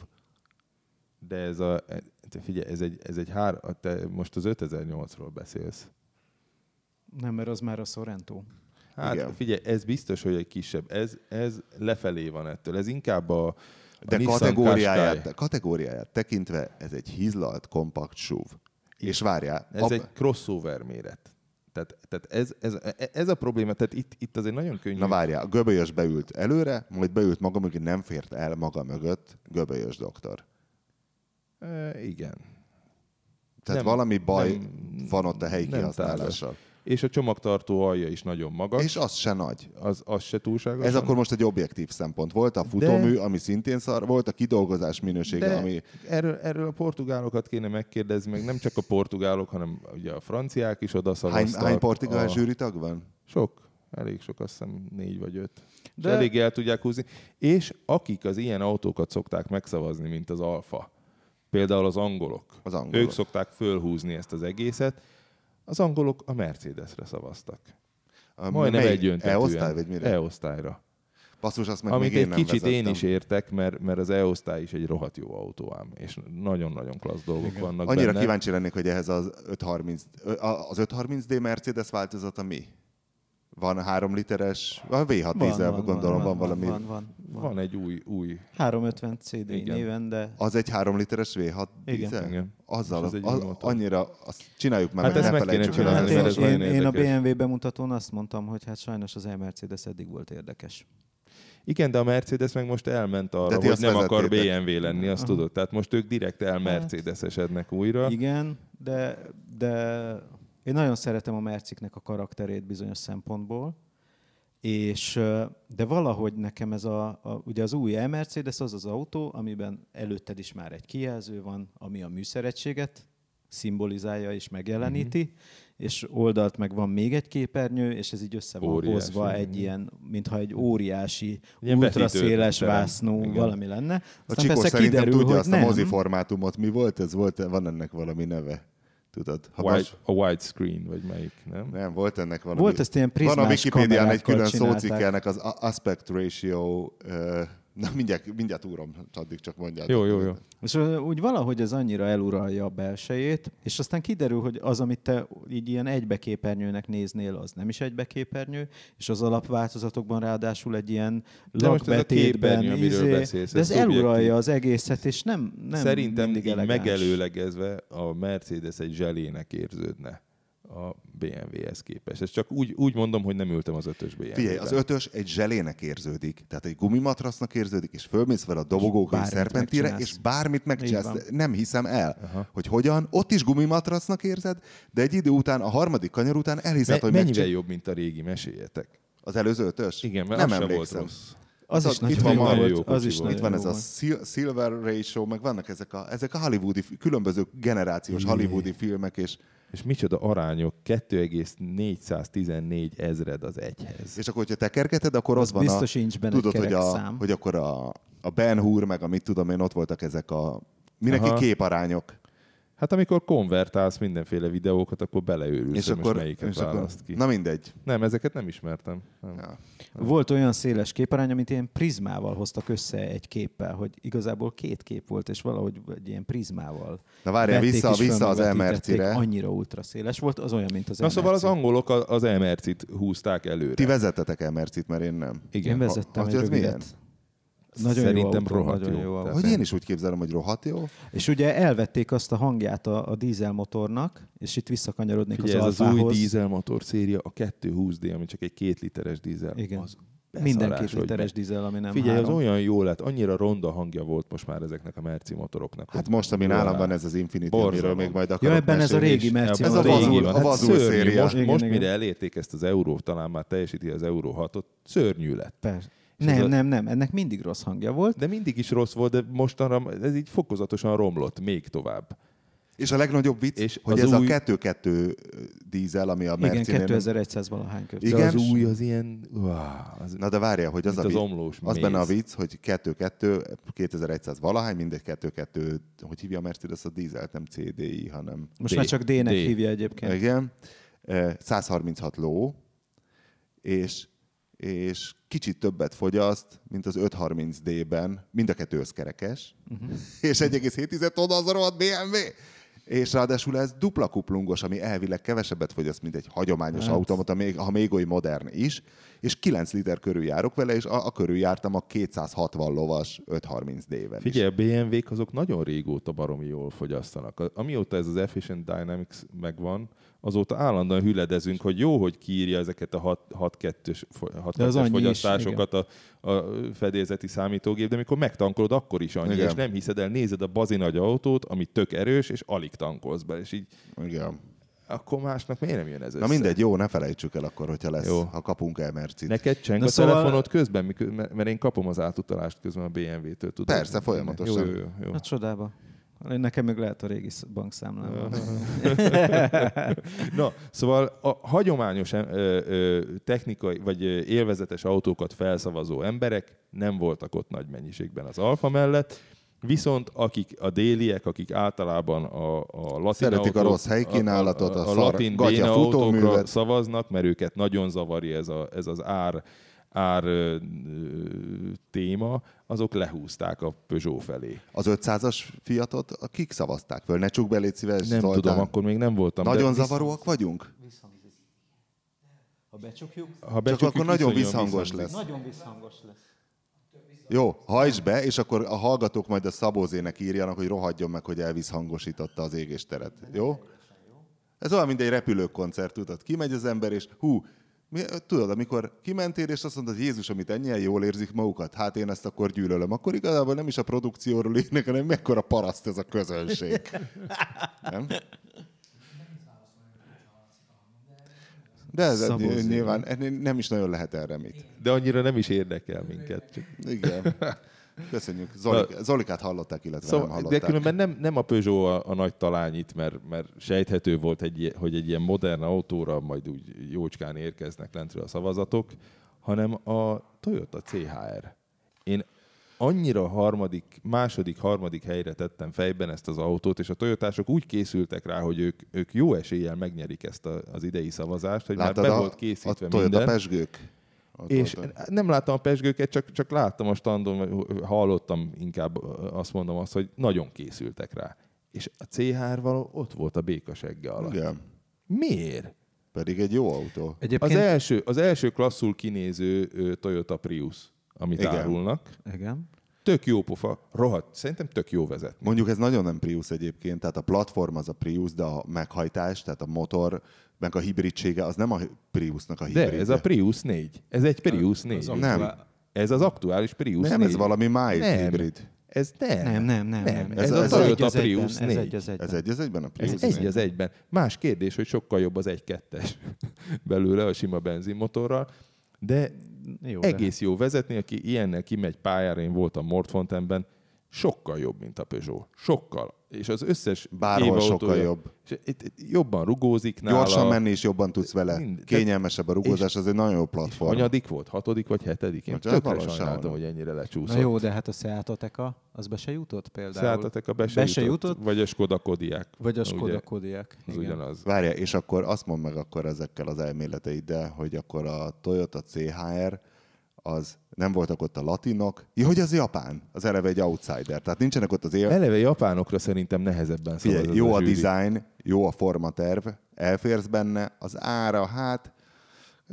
De ez a, te figyelj, ez egy, ez egy hár, te most az 5008-ról beszélsz. Nem, mert az már a Sorrento. Hát Igen. Igen. figyelj, ez biztos, hogy egy kisebb. Ez, ez lefelé van ettől. Ez inkább a, a De Nissan kategóriáját, Qashqai. kategóriáját tekintve ez egy hízlalt kompakt SUV. És várjál, Ez ab- egy crossover méret. Tehát, tehát ez, ez, ez, a probléma, tehát itt, itt azért nagyon könnyű. Na várjál, a göbölyös beült előre, majd beült maga mögött, nem fért el maga mögött göbölyös doktor. E, igen. Tehát Nem, valami baj nem- van ott a helyi kihasználással. És a csomagtartó alja is nagyon magas. És az se nagy. az, az se túlságos. Ez akkor most egy objektív szempont. Volt a futómű, ami szintén szar, volt a kidolgozás minősége, De ami... erről, erről a portugálokat kéne megkérdezni, meg nem csak a portugálok, hanem ugye a franciák is oda Hány, hány portugál a... zsűritag van? Sok, elég sok, azt hiszem négy vagy öt. De... De- És elég el tudják húzni. És akik az ilyen autókat szokták megszavazni, mint az Alfa, például az angolok, Az angolok. ők szokták fölhúzni ezt az egészet, az angolok a Mercedesre szavaztak. A- Majdnem melyik? egy öntetően. E-osztály, vagy mire? E-osztályra. Basszus, azt meg Amit még én egy nem kicsit én vezettem. is értek, mert, mert az E-osztály is egy rohadt jó autó ám, és nagyon-nagyon klassz dolgok Igen. vannak Annyira benne. kíváncsi lennék, hogy ehhez az 530, ö, a- az 530D Mercedes változata mi? Van három literes, a V6 dízel, gondolom van, valami. Van, van, van. Van egy új, új 350 CD Igen. néven, de Az egy három literes V6 Igen. dízel? Igen. Azzal, az az, annyira, azt csináljuk meg, Hát hogy ezt ne meg kéne csinálni, hát én, én, én a. BMW bemutatón azt mondtam, hogy hát sajnos az E-Mercedes eddig volt érdekes. Igen, de a Mercedes meg most elment arra, hogy nem akar. BMW lenni, azt tudod. Tehát most ők direkt el Mercedesesednek újra. Igen, de, de én nagyon szeretem a Merciknek a karakterét bizonyos szempontból, és de valahogy nekem ez a, a ugye az új E-Mercedes az az autó, amiben előtted is már egy kijelző van, ami a műszeregységet szimbolizálja és megjeleníti, Mhm. és oldalt meg van még egy képernyő, és ez így össze van Óriási, hozva egy igen. ilyen, mintha egy óriási, Ilyen ultraszéles vásznú Igen. valami lenne. A Aztán Csikó persze szerintem kiderül, tudja hogy azt a nem. mozi formátumot. Mi volt ez? Volt, van ennek valami neve? Tudod? Ha White, most, a widescreen, vagy melyik, nem? nem, volt ennek valami. Volt ezt ilyen Van a prizmás Wikipédián egy külön szócikkelnek az aspect ratio, ö, na mindjárt, mindjárt úrom, addig csak mondjátok. Jó, jó, jó. És úgy valahogy ez annyira eluralja a belsejét, és aztán kiderül, hogy az, amit te így ilyen egybeképernyőnek néznél, az nem is egybeképernyő, és az alapváltozatokban ráadásul egy ilyen De most ez a lakbetétben, képernyő, izé, beszélsz, de ez ez szubjektív. eluralja az egészet, és nem, nem Szerintem mindig elegáns. megelőlegezve a Mercedes egy zselének érződne. A BMW-hez képest. Ez csak úgy, úgy mondom, hogy nem ültem az ötös BMW-ben. Figyelj, az ötös egy zselének érződik, tehát egy gumimatrasznak érződik, és fölmész fel a és szerpentire, megcsinálsz. és bármit megcsinálsz. Nem hiszem el, Aha. hogy hogyan. Ott is gumimatrasznak érzed, de egy idő után, a harmadik kanyar után elhiszed, Me- hogy mennyivel megcsin- jobb, mint a régi, meséljetek. Az előző ötös? Igen, mert nem az sem volt emlékszem. rossz. Az Az is nagyon itt van volt. jó Az is. Itt nagyon van ez a Silver Ratio, meg vannak ezek a, ezek a hollywoodi, különböző generációs hollywoodi filmek, és, És micsoda arányok, 2,414 ezred az egyhez. és akkor, hogyha tekergeted, akkor Az az van biztos a... nincs benne tudod, hogy, a, szám. hogy akkor a, a Ben Hur, meg a mit tudom én, ott voltak ezek a... Mindenki Aha. képarányok. Hát amikor konvertálsz mindenféle videókat, akkor beleőrülsz, És akkor, melyiket és akkor, választ ki. na mindegy. Nem, ezeket nem ismertem. Nem. Ja. Volt olyan széles képarány, amit ilyen prizmával hoztak össze egy képpel, hogy igazából két kép volt, és valahogy egy ilyen prizmával. Na várjál, vissza, vissza az. MRC-re. Annyira ultra széles volt, az olyan, mint az Na szóval az MRC. angolok az MRC-t húzták előre. Ti vezettetek MRC-t, mert én nem. Igen. Én vezettem Ha- egy rövidet. Nagyon Szerintem jó autó, rohadt nagyon jó. jó autó. Hogy én is úgy képzelem, hogy rohadt jó. És ugye elvették azt a hangját a, a dízelmotornak, és itt visszakanyarodnék Figyelj, ez az az új alfához. dízelmotor széria, a 220D, ami csak egy két literes dízel. Igen. Az Minden két literes be- dízel, ami nem Figyelj, három. az olyan jó lett, annyira ronda hangja volt most már ezeknek a Merci motoroknak. Hát most, ami nálam van, ez az Infinity, Borzalom. amiről még majd akarok ebben ez a régi Merci Ez a vazul, a vazul szörnyű. széria. Most, Igen, most igen. mire elérték ezt az euró, talán már teljesíti az euró 6-ot, szörnyű lett. Persze. Nem, nem, nem, ennek mindig rossz hangja volt. De mindig is rossz volt, de mostanra ez így fokozatosan romlott még tovább. És a legnagyobb vicc, És hogy az ez új- a 2-2 dízel, ami a Igen, Merci-nél... 2100 valahány. De Igen. az új az ilyen... Wow, az, Na de várjál, hogy az, Mint a az vicc, omlós az méz. benne a vicc, hogy 2-2, 2100 valahány, mindegy 2-2, hogy hívja a Mercedes a dízelt, nem CDI, hanem... Most D. már csak D-nek D. hívja egyébként. Igen. Eh, 136 ló, és, és kicsit többet fogyaszt, mint az 530D-ben, mind a kettő összkerekes, uh-huh. és 1,7 tonna az a rohadt BMW. És ráadásul ez dupla kuplungos, ami elvileg kevesebbet fogyaszt, mint egy hagyományos hát. automata, még, ha még oly modern is, és 9 liter körül járok vele, és a, a körül jártam a 260 lovas 530D-ben Figyelj, a BMW-k azok nagyon régóta baromi jól fogyasztanak. Amióta ez az Efficient Dynamics megvan, azóta állandóan hüledezünk, hogy jó, hogy kiírja ezeket a 6-2-es De az annyi is, fogyasztásokat a, a fedélzeti számítógép, de amikor megtankolod, akkor is annyi, Igen. és nem hiszed el, nézed a bazi nagy autót, ami tök erős, és alig tankolsz be, és így. Igen. akkor másnak miért nem jön ez össze? Na mindegy, jó, ne felejtsük el akkor, hogyha lesz, Jó. ha kapunk el Mercit. Neked cseng Na a szóval- telefonod közben, mert én kapom az átutalást közben a BMW-től. Tudod? Persze, folyamatosan. Jó, jó, jó. jó. Hát csodába. Nekem még lehet a régi sz- bankszámlám. (laughs) Na, szóval a hagyományos ö, ö, technikai vagy élvezetes autókat felszavazó emberek nem voltak ott nagy mennyiségben az Alfa mellett, viszont akik a déliek, akik általában a, a latin Szeretik a autók- rossz helykínálatot, a a, a, szar latin béna autókra szavaznak, mert őket nagyon zavarja ez, a, ez az ár, ár ö, ö, téma, azok lehúzták a Peugeot felé. Az 500-as Fiatot a kik szavazták föl? Ne csuk be, légy szíves, Nem Zoltán. tudom, akkor még nem voltam. Nagyon de zavaróak vagyunk? Ha becsukjuk, Ha Csak becsukjuk, akkor nagyon visszhangos visszhangzik. lesz. nagyon visszhangos lesz. Jó, hajtsd be, és akkor a hallgatók majd a Szabózének írjanak, hogy rohadjon meg, hogy elvisszhangosította az égésteret. Jó? Ez olyan, mint egy repülőkoncert, tudod. Kimegy az ember, és hú, tudod, amikor kimentél, és azt mondod, Jézus, amit ennyien jól érzik magukat, hát én ezt akkor gyűlölöm. Akkor igazából nem is a produkcióról írnak, hanem mekkora paraszt ez a közönség. Nem? De ez Szabó nyilván nem is nagyon lehet erre mit. De annyira nem is érdekel minket. Csak... Igen. Köszönjük. Zolik, Zolikát hallották, illetve szóval, nem Szóval, de hallották. különben nem, nem a Peugeot a, a nagy talány itt, mert, mert sejthető volt, egy, hogy egy ilyen modern autóra majd úgy jócskán érkeznek lentről a szavazatok, hanem a Toyota CHR. Én annyira harmadik, második, harmadik helyre tettem fejben ezt az autót, és a Toyotások úgy készültek rá, hogy ők, ők jó eséllyel megnyerik ezt a, az idei szavazást, hogy Láttad már be a, volt a készítve Toyota minden. pesgők? Ott És volt. nem láttam a pesgőket, csak, csak láttam a standon, hallottam inkább azt mondom azt, hogy nagyon készültek rá. És a C3-val ott volt a békasegge alatt. Igen. Miért? Pedig egy jó autó. Az Egyébként... első, az első klasszul kinéző Toyota Prius, amit. Igen. árulnak, Igen. tök jó pofa, rohadt, szerintem tök jó vezet. Mondjuk ez nagyon nem Prius egyébként, tehát a platform az a Prius, de a meghajtás, tehát a motor, meg a hibridsége, az nem a Priusnak a hibridje. De ez a Prius 4. Ez egy Prius 4. Az Nem. Ez az aktuális Prius Nem, 4. ez valami mild Nem. hibrid. Ez nem. Nem, nem, nem. nem. Ez, Ez- a ez Toyota egy az egyben, Prius 4. Ez egy az egyben. Ez egy az egyben a Prius. Ez egy az egyben. Más kérdés, hogy sokkal jobb az 1.2-es (laughs) belőle a sima benzinmotorral, de Jó, de- egész jó vezetni, aki ilyennel kimegy pályára, én voltam Mortfontenben, sokkal jobb, mint a Peugeot. Sokkal. És az összes Bárhol Éva sokkal autója- jobb. és itt- itt jobban rugózik nála. Gyorsan menni is jobban tudsz vele. Mind- Kényelmesebb a rugózás, az egy nagyon jó platform. Hanyadik volt? Hatodik vagy hetedik? Én Hát, tökre sajnáltam, hogy ennyire Na lecsúszott. jó, de hát a Seat Ateca, az be se jutott például? Szálltatok a be se, Be se jutott, jutott? Vagy a Skoda Kodiaq. Vagy a Ugye, Skoda Kodiaq. Az igen. ugyanaz. Várja, és akkor azt mondd meg akkor ezekkel az elméleteiddel, hogy akkor a Toyota CHR az nem voltak ott a latinok. Ja, hogy az Japán, az eleve egy outsider. Tehát nincsenek ott az él... Eleve japánokra szerintem nehezebben szavaz Figyelj, jó a zsűri. design, jó a formaterv, elférsz benne, az ára, hát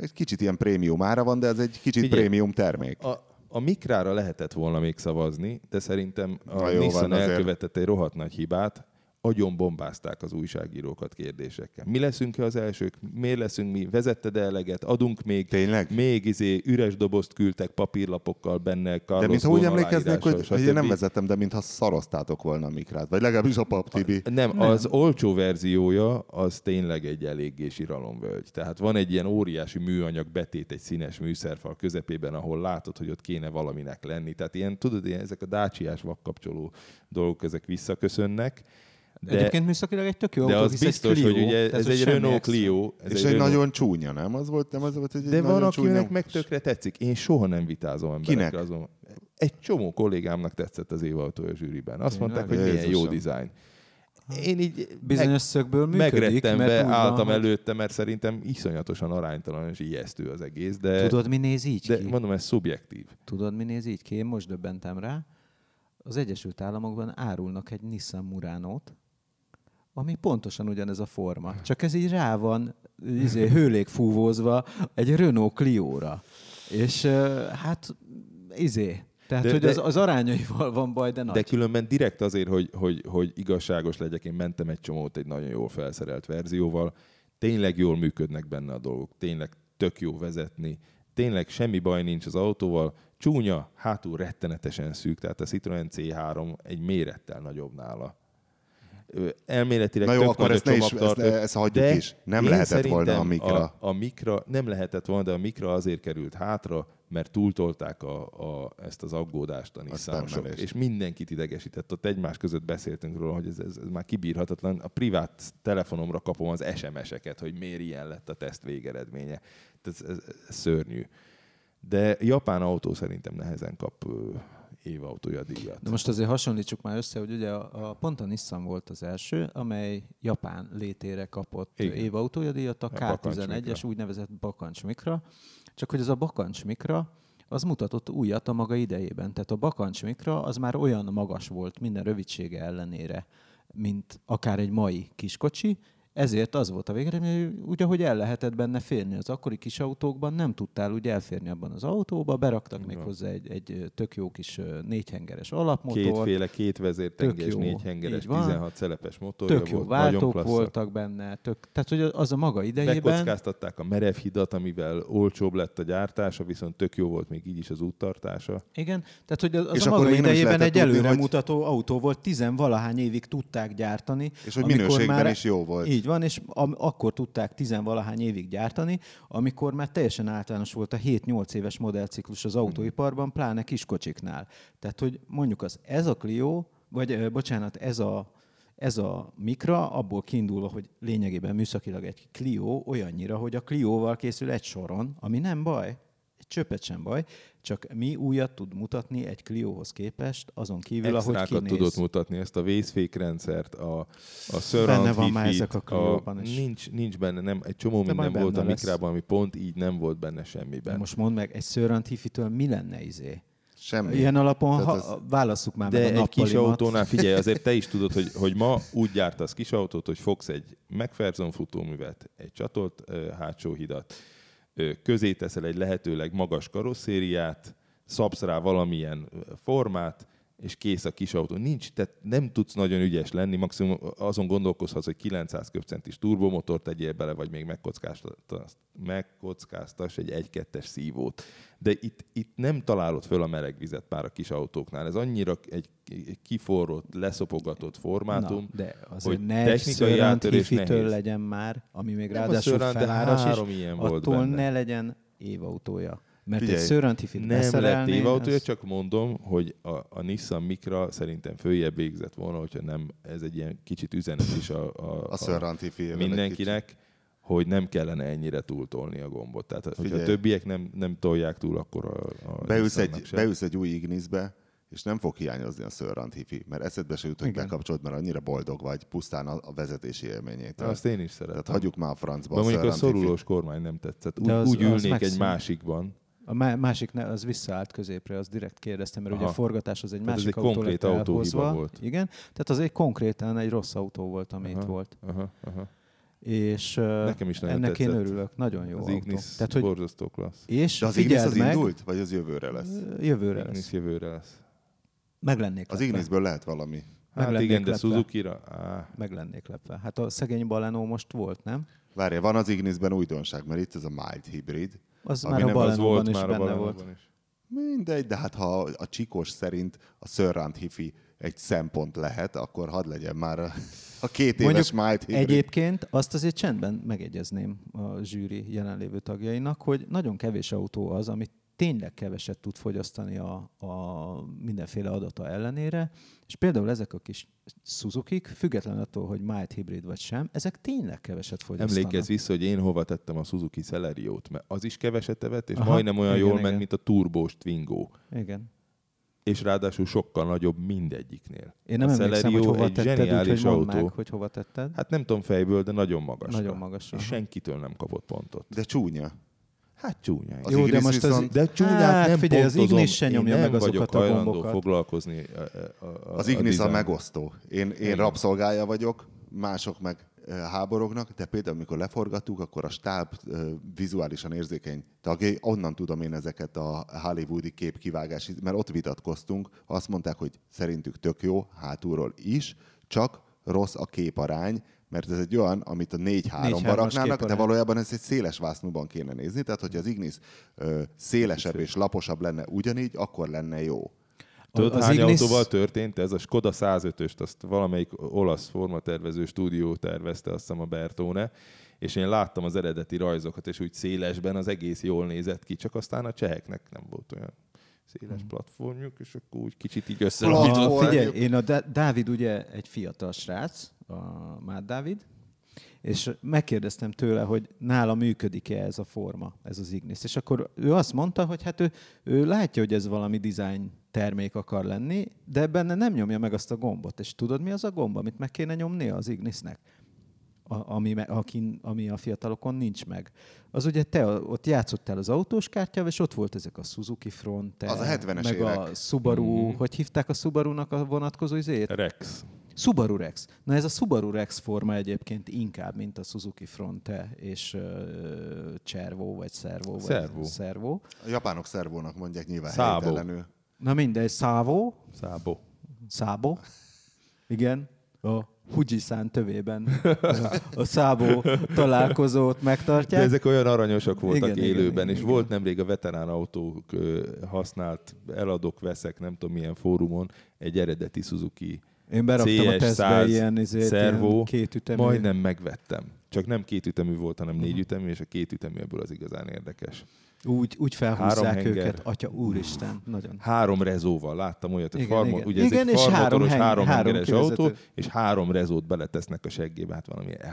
egy kicsit ilyen prémium ára van, de ez egy kicsit Figyelj, prémium termék. A, a Mikrára lehetett volna még szavazni, de szerintem a Na jó, Nissan van, elkövetett egy rohadt nagy hibát, agyon bombázták az újságírókat kérdésekkel. Mi leszünk-e az elsők? Miért leszünk mi? Vezetted eleget? Adunk még? Tényleg? Még izé, üres dobozt küldtek papírlapokkal benne, Carlos De mintha úgy Ghosn emlékeznek, hogy, hogy én nem vezettem, de mintha szaroztátok volna a mikrát. Vagy legalábbis a pap Tibi. Nem, az olcsó verziója az tényleg egy eléggé síralomvölgy. Tehát van egy ilyen óriási műanyag betét egy színes műszerfal közepében, ahol látod, hogy ott kéne valaminek lenni. Tehát ilyen, tudod, ilyen, ezek a dácsiás vakkapcsoló dolgok, ezek visszaköszönnek. De, Egyébként műszakilag egy tök jó de autó, az hisz egy biztos, Clio, hogy ugye ez egy Renault. Clio. Ez És egy Renault- nagyon csúnya, nem? Az volt, nem az volt, hogy egy De van, nagyon akinek meg tökre tetszik. Én soha nem vitázom emberekkel Kinek? azon. Egy csomó kollégámnak tetszett az éva autója zsűriben. Azt Tényleg? mondták, hogy milyen jó dizájn. Én így Bizonyos szögből működik, megrettenve mert van, álltam hogy- előtte, mert szerintem iszonyatosan aránytalan és ijesztő az egész, de, Tudod, mi néz így de ki? mondom, ez szubjektív. Tudod, mi néz így ki? Én most döbbentem rá. Az Egyesült Államokban árulnak egy Nissan Murano-t, ami pontosan ugyanez a forma. Csak ez így rá van izé, hőlégfúvózva egy Renault Clio-ra. És hát izé. Tehát, de, hogy de- az, az arányaival van baj, de nagy. De különben direkt azért, hogy, hogy, hogy igazságos legyek, én mentem egy csomót egy nagyon jól felszerelt verzióval. Tényleg jól működnek benne a dolgok, tényleg tök jó vezetni, tényleg semmi baj nincs az autóval, csúnya, hátul rettenetesen szűk, tehát a Citroen C3 egy mérettel nagyobb nála. Elméletileg Na jó, tök akkor ezt ne is- ezt- ezt hagyjuk de is. Nem lehetett volna a Micra. A, a Micra nem lehetett volna, de a Micra azért került hátra, mert túltolták a, a, ezt az aggódást a Nissanosok. És mindenkit idegesített. Ott egymás között beszéltünk róla, hogy ez, ez, ez már kibírhatatlan. A privát telefonomra kapom az SMS-eket, hogy miért ilyen lett a teszt végeredménye. Ez, ez, ez szörnyű. De japán autó szerintem nehezen kap ö, évautója díjat. De most azért hasonlítsuk már össze, hogy ugye a, a pont a Nissan volt az első, amely Japán létére kapott Igen. évautója díjat, a A Bakancs K11-es Micra. úgynevezett Bakancs Mikra. Csak hogy ez a Bakancs Mikra, az mutatott újat a maga idejében. Tehát a Bakancs Mikra az már olyan magas volt minden rövidsége ellenére, mint akár egy mai kiskocsi, ezért az volt a végeredmény, hogy úgy, ahogy el lehetett benne férni az akkori kis autókban, nem tudtál úgy elférni abban az autóba, beraktak még hozzá egy, egy tök jó kis négyhengeres alapmotor. Kétféle, két vezértengés, Tök jó, négy hengeres, így van. 16 szelepes motorja Tök jó volt. nagyon váltók klassz. voltak benne, tök, tehát hogy az a maga idejében... Bekockáztatták a merev hidat, amivel olcsóbb lett a gyártása, viszont tök jó volt még így is az úttartása. Igen, tehát hogy az És a maga idejében egy előremutató autó volt, tizenvalahány évig tudták gyártani. És hogy minőségben is jó volt. Így van, és am- akkor tudták tizenvalahány évig gyártani, amikor már teljesen általános volt a 7-8 éves modellciklus az autóiparban, pláne kiskocsiknál. Tehát, hogy mondjuk az ez a Clio, vagy ö, bocsánat, ez a ez a Mikra abból kiindulva, hogy lényegében műszakilag egy Clio olyannyira, hogy a Clio-val készül egy soron, ami nem baj, egy csöpet sem baj, csak mi újat tud mutatni egy Cliohoz képest, azon kívül, ahogy Extrákat kinéz. tudott mutatni, ezt a vészfékrendszert, a, a surround Benne van már ezek a Clio-ban is. Nincs, nincs benne, nem, egy csomó De minden volt a lesz. Mikrában, ami pont így nem volt benne De semmiben. most mondd meg, egy Sörrant Hifi-től mi lenne izé? Semmi. Ilyen alapon ha, válasszuk már De meg a egy kis autónál, (laughs) figyelj, azért te is tudod, hogy, hogy ma úgy gyártasz kis autót, hogy fogsz egy McPherson futóművet, egy csatolt hátsó hidat, közé teszel egy lehetőleg magas karosszériát, szabsz rá valamilyen formát, és kész a kis autó. Nincs, tehát nem tudsz nagyon ügyes lenni, maximum azon gondolkozhatsz, hogy 900 köbcentis turbomotort tegyél bele, vagy még megkockáztass egy 1-2-es szívót. De itt, itt nem találod föl a meleg vizet már a kis autóknál. Ez annyira egy kiforrott, leszopogatott formátum, Na, de azért hogy ne technikai nehéz. legyen már, ami még Nem ráadásul feláras három is, ilyen volt attól benne. ne legyen évautója. Mert Figyelj, egy szőröntifit Nem lett beszerelni, tévautója, az- csak mondom, hogy a, a Nissan Micra szerintem följebb végzett volna, hogyha nem, ez egy ilyen kicsit üzenet is a, a, A film. mindenkinek, hogy nem kellene ennyire túltolni a gombot. Tehát, hogyha Figyelj. a többiek nem, nem tolják túl, akkor a, a Beülsz egy, se. beülsz egy új Ignisbe, és nem fog hiányozni a Sörrant hifi, mert eszedbe se jut, hogy Igen. bekapcsolod, mert annyira boldog vagy, pusztán a, a vezetési élményét. Azt én is szeretem. Tehát hagyjuk már a francba De a mondjuk a szorulós kormány nem tetszett. Úgy, az- úgy az ülnék egy másikban. A má- másik, ne, az visszaállt középre, az direkt kérdeztem, mert ugye Aha. a forgatás az egy Tehát ez másik egy autó konkrét lett autóhiba volt. Igen, tehát az egy konkrétan egy rossz autó volt, ami Aha. itt volt. Aha, aha. És Nekem is nagyon ennek én tetszett. örülök, nagyon jó Az autó. Ignis Tehát, hogy, borzasztó klassz. és De az Ignis az meg, indult, vagy az jövőre lesz? jövőre Ignis lesz. jövőre lesz. Meg lennék Az lepve. Ignisből lehet valami. Hát lennék igen, de lepve. Suzuki-ra... Á, Meg lennék lepve. Hát a szegény Baleno most volt, nem? Várja, van az Ignisben újdonság, mert itt ez a mild hibrid. Az Ami már a nem- az az volt is már a benne Balenóban volt. is. Mindegy, de hát ha a csikos szerint a Sörrant hifi egy szempont lehet, akkor hadd legyen már a, a két éves mild hibrid. Egyébként azt azért csendben megegyezném a zsűri jelenlévő tagjainak, hogy nagyon kevés autó az, amit tényleg keveset tud fogyasztani a, a mindenféle adata ellenére, és például ezek a kis suzuki független attól, hogy mild hibrid vagy sem, ezek tényleg keveset fogyasztanak. Emlékezz vissza, hogy én hova tettem a Suzuki Celeriót, mert az is keveset evett, és Aha, majdnem olyan igen, jól igen. ment, mint a turbós Twingo. Igen. És ráadásul sokkal nagyobb mindegyiknél. Én nem a emlékszem, hogy hova egy tetted, zseniális úgyhogy mondd autó. meg, hogy hova tetted. Hát nem tudom fejből, de nagyon magas. Nagyon magasra, És senkitől nem kapott pontot. De csúnya. Hát csúnya. Az Jó, de most az- viszont- De csúnyát Hát, nem figyelj, az pontozom. Ignis se nyomja Én meg azokat a gombokat. foglalkozni a, a, a, Az Ignis a, design. megosztó. Én, én rabszolgája vagyok, mások meg háborognak, de például, amikor leforgattuk, akkor a stáb vizuálisan érzékeny tagjai, onnan tudom én ezeket a hollywoodi képkivágási, mert ott vitatkoztunk, azt mondták, hogy szerintük tök jó, hátulról is, csak rossz a képarány, mert ez egy olyan, amit a 4-3-ba 4-3-as raknának, de valójában ezt egy széles vásznúban kéne nézni, tehát hogyha az Ignis ö, szélesebb és laposabb lenne ugyanígy, akkor lenne jó. Tudod, Az hány Ignis- autóval történt ez? A Skoda 105-öst, azt valamelyik olasz formatervező stúdió tervezte, azt hiszem a Bertone, és én láttam az eredeti rajzokat, és úgy szélesben az egész jól nézett ki, csak aztán a cseheknek nem volt olyan széles platformjuk, és akkor úgy kicsit így. A, figyelj, én a Dá- Dávid ugye egy fiatal srác, a Mát Dávid, és megkérdeztem tőle, hogy nála működik-e ez a forma, ez az Ignis. És akkor ő azt mondta, hogy hát ő, ő látja, hogy ez valami design termék akar lenni, de benne nem nyomja meg azt a gombot. És tudod, mi az a gomb, amit meg kéne nyomnia az Ignisnek? A, ami, akin, ami a fiatalokon nincs meg. Az ugye te ott játszottál az autós kártyával, és ott volt ezek a Suzuki Fronte, Az a 70-es meg a évek. Subaru, hogy hívták a Subaru-nak a vonatkozó izét? Rex. Subaru Rex. Na ez a Subaru Rex forma egyébként inkább, mint a Suzuki Fronte és uh, Cervo, vagy Servo. Vagy Servo. Servo. A japánok szervónak mondják nyilván Szábó. helytelenül. Na mindegy, Savo, Szábó. Szábo. Igen. A Fujisan tövében a Szábó találkozót De megtartják. ezek olyan aranyosak voltak Igen, élőben, igen, és igen. volt nemrég a veterán autók használt, eladok, veszek, nem tudom milyen fórumon, egy eredeti Suzuki Én beraktam a CS100 tesztbe ilyen, izét, szervó, ilyen kétütemű. majdnem megvettem. Csak nem kétütemű volt, hanem négyütemű, és a kétütemű ebből az igazán érdekes. Úgy, úgy Három felhúzzák henger. őket, atya úristen, nagyon. Három rezóval láttam olyat, hogy Igen, farma, igen. ugye ez Igen, egy és három heng- három, három autó, és három rezót beletesznek a seggébe, hát valami... Ah.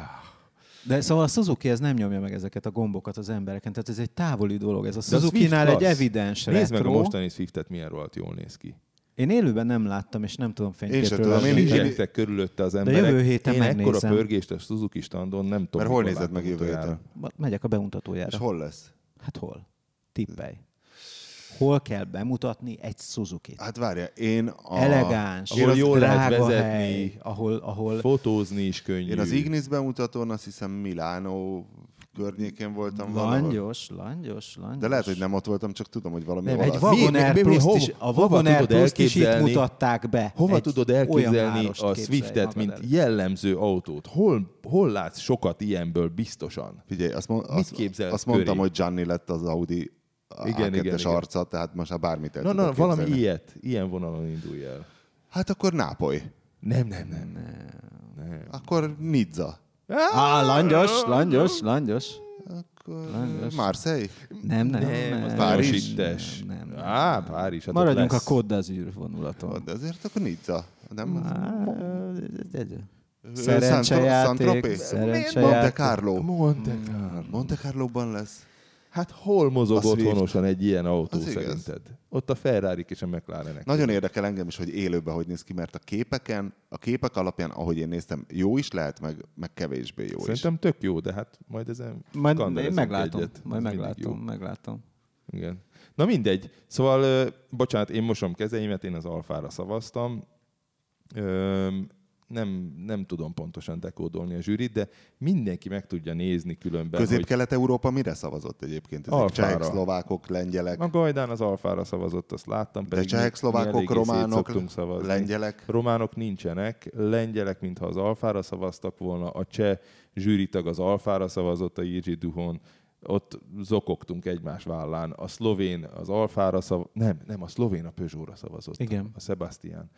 De szóval a Suzuki ez nem nyomja meg ezeket a gombokat az embereken, tehát ez egy távoli dolog. Ez a a Suzuki-nál egy evidens Nézd meg a retro. mostani Swiftet, milyen rohadt jól néz ki. Én élőben nem láttam, és nem tudom sem fényképről. tudom, adni. én- én- Nincsenek körülötte az emberek. jövő héten Én ekkora megnézem. pörgést a Suzuki standon nem tudom. Mert hol nézed meg jövő héten? Megyek a bemutatójára. És hol lesz? Hát hol? Tippelj. Hol kell bemutatni egy Suzuki-t? Hát várja, én a... Elegáns, Ahol az jól lehet vezetni. hely, ahol, ahol Fotózni is könnyű. Én az Ignis bemutatón azt hiszem Milánó környékén voltam valahol. Langyos, langyos, langyos. De lehet, hogy nem ott voltam, csak tudom, hogy valami Nem, egy Wagoner Plus-t is, a Wagoner is itt mutatták be. Hova Egy tudod elképzelni a Swiftet, mint elé. jellemző autót? Hol, hol látsz sokat ilyenből biztosan? Figyelj, azt, mond, Mit azt, azt mondtam, hogy Gianni lett az Audi Igen, igen, igen, igen, igen. arca, tehát most már bármit el Na, na, valami ilyet, ilyen vonalon indulj el. Hát akkor Nápoly. Nem, nem, nem. nem. Akkor Nizza. Á, langyos, langyos, langyos. Akkor Langyos. Marseille. Nem, nem, Nem, nem. az Párizs? sittes. Nem, nem, nem. Á, Párizs. Hát ott Maradjunk a lesz. Côte d'Azur vonulaton. De azért akkor Nizza. Nem? Á, egy- Saint- Szerencsejáték, Saint-Tropez? Monte szerencsejáték. Carlo. Monte Carlo. Monte Carlo-ban lesz. Hát hol mozog A Swift. otthonosan egy ilyen autó Az igaz. szerinted? Ott a ferrari és a McLarenek. Nagyon érdekel engem is, hogy élőben hogy néz ki, mert a képeken, a képek alapján, ahogy én néztem, jó is lehet, meg, meg kevésbé jó is. Szerintem tök jó, de hát majd ezen Majd én meglátom, egyet. majd Ez meglátom, meglátom. Igen. Na mindegy. Szóval, ö, bocsánat, én mosom kezeimet, én az alfára szavaztam. Ö, nem, nem tudom pontosan dekódolni a zsűrit, de mindenki meg tudja nézni különben, hogy Közép-Kelet-Európa mire szavazott egyébként? Ezek Alfára. csehek, szlovákok, lengyelek, a Gajdán az alfára szavazott, azt láttam. de csehek, szlovákok, románok, lengyelek. Románok nincsenek, lengyelek, mintha az alfára szavaztak volna, a cseh zsűritag az alfára szavazott a Jiří Duhon, ott zokogtunk egymás vállán. A szlovén az alfára szavazott, nem, nem, a szlovén a Peugeot-ra szavazott. Igen. A Sebastian.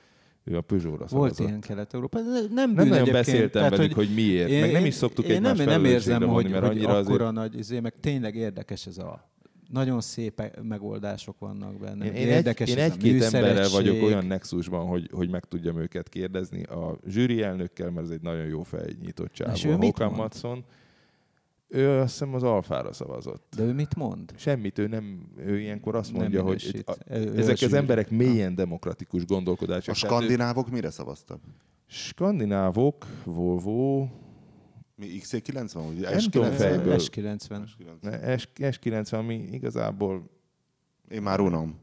Ő a Peugeot-ra Volt szavazott. ilyen Kelet-Európa. Nem, Nem nagyon beszéltem Tehát, velük, hogy miért, meg nem is szoktuk én nem, nem érzem, felelősségre hogy, vonni, mert hogy annyira azért- akkora nagy, izé, meg tényleg érdekes ez a nagyon szép megoldások vannak benne. Én, én, egy, érdekes én ez a egy-két emberrel vagyok olyan nexusban, hogy, hogy meg tudjam őket kérdezni. A zsűri elnökkel, mert ez egy nagyon jó fejnyitott És ő a mit? Matson. Ő azt hiszem az alfára szavazott. De ő mit mond? Semmit, ő nem, ő ilyenkor azt Nem mondja, hogy a, Ő- ezek az emberek mélyen demokratikus gondolkodások. A Tehát ő- skandinávok mire szavaztak? skandinávok, Volvo, Mi XC90? Vagy Nem tudom fejből. S90. ne, S, S90, ami igazából Én már unom.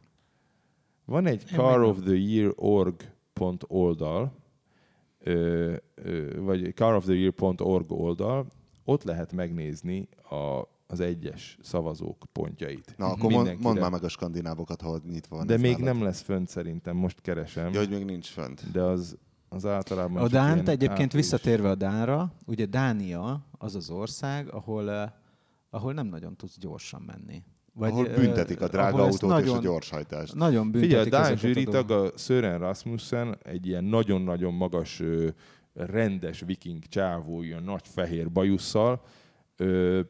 Van egy Én Car of the Year org oldal, ö, ö, vagy Car of the Year.org oldal, ott lehet megnézni a, az egyes szavazók pontjait. Na, akkor mond, Mindenkire. mondd már meg a skandinávokat, ha nyitva van. De még nálad. nem lesz fönt szerintem, most keresem. Ja, hogy még nincs fönt. De az, az általában A Dánt egyébként április. visszatérve a Dánra, ugye Dánia az az ország, ahol, eh, ahol nem nagyon tudsz gyorsan menni. Vagy, ahol eh, büntetik a drága autót és a nagyon, gyorshajtást. Nagyon büntetik Figyelj, a Dán zsűritag a Sören Rasmussen, egy ilyen nagyon-nagyon magas, rendes viking csávó, ilyen nagy fehér bajusszal, ö,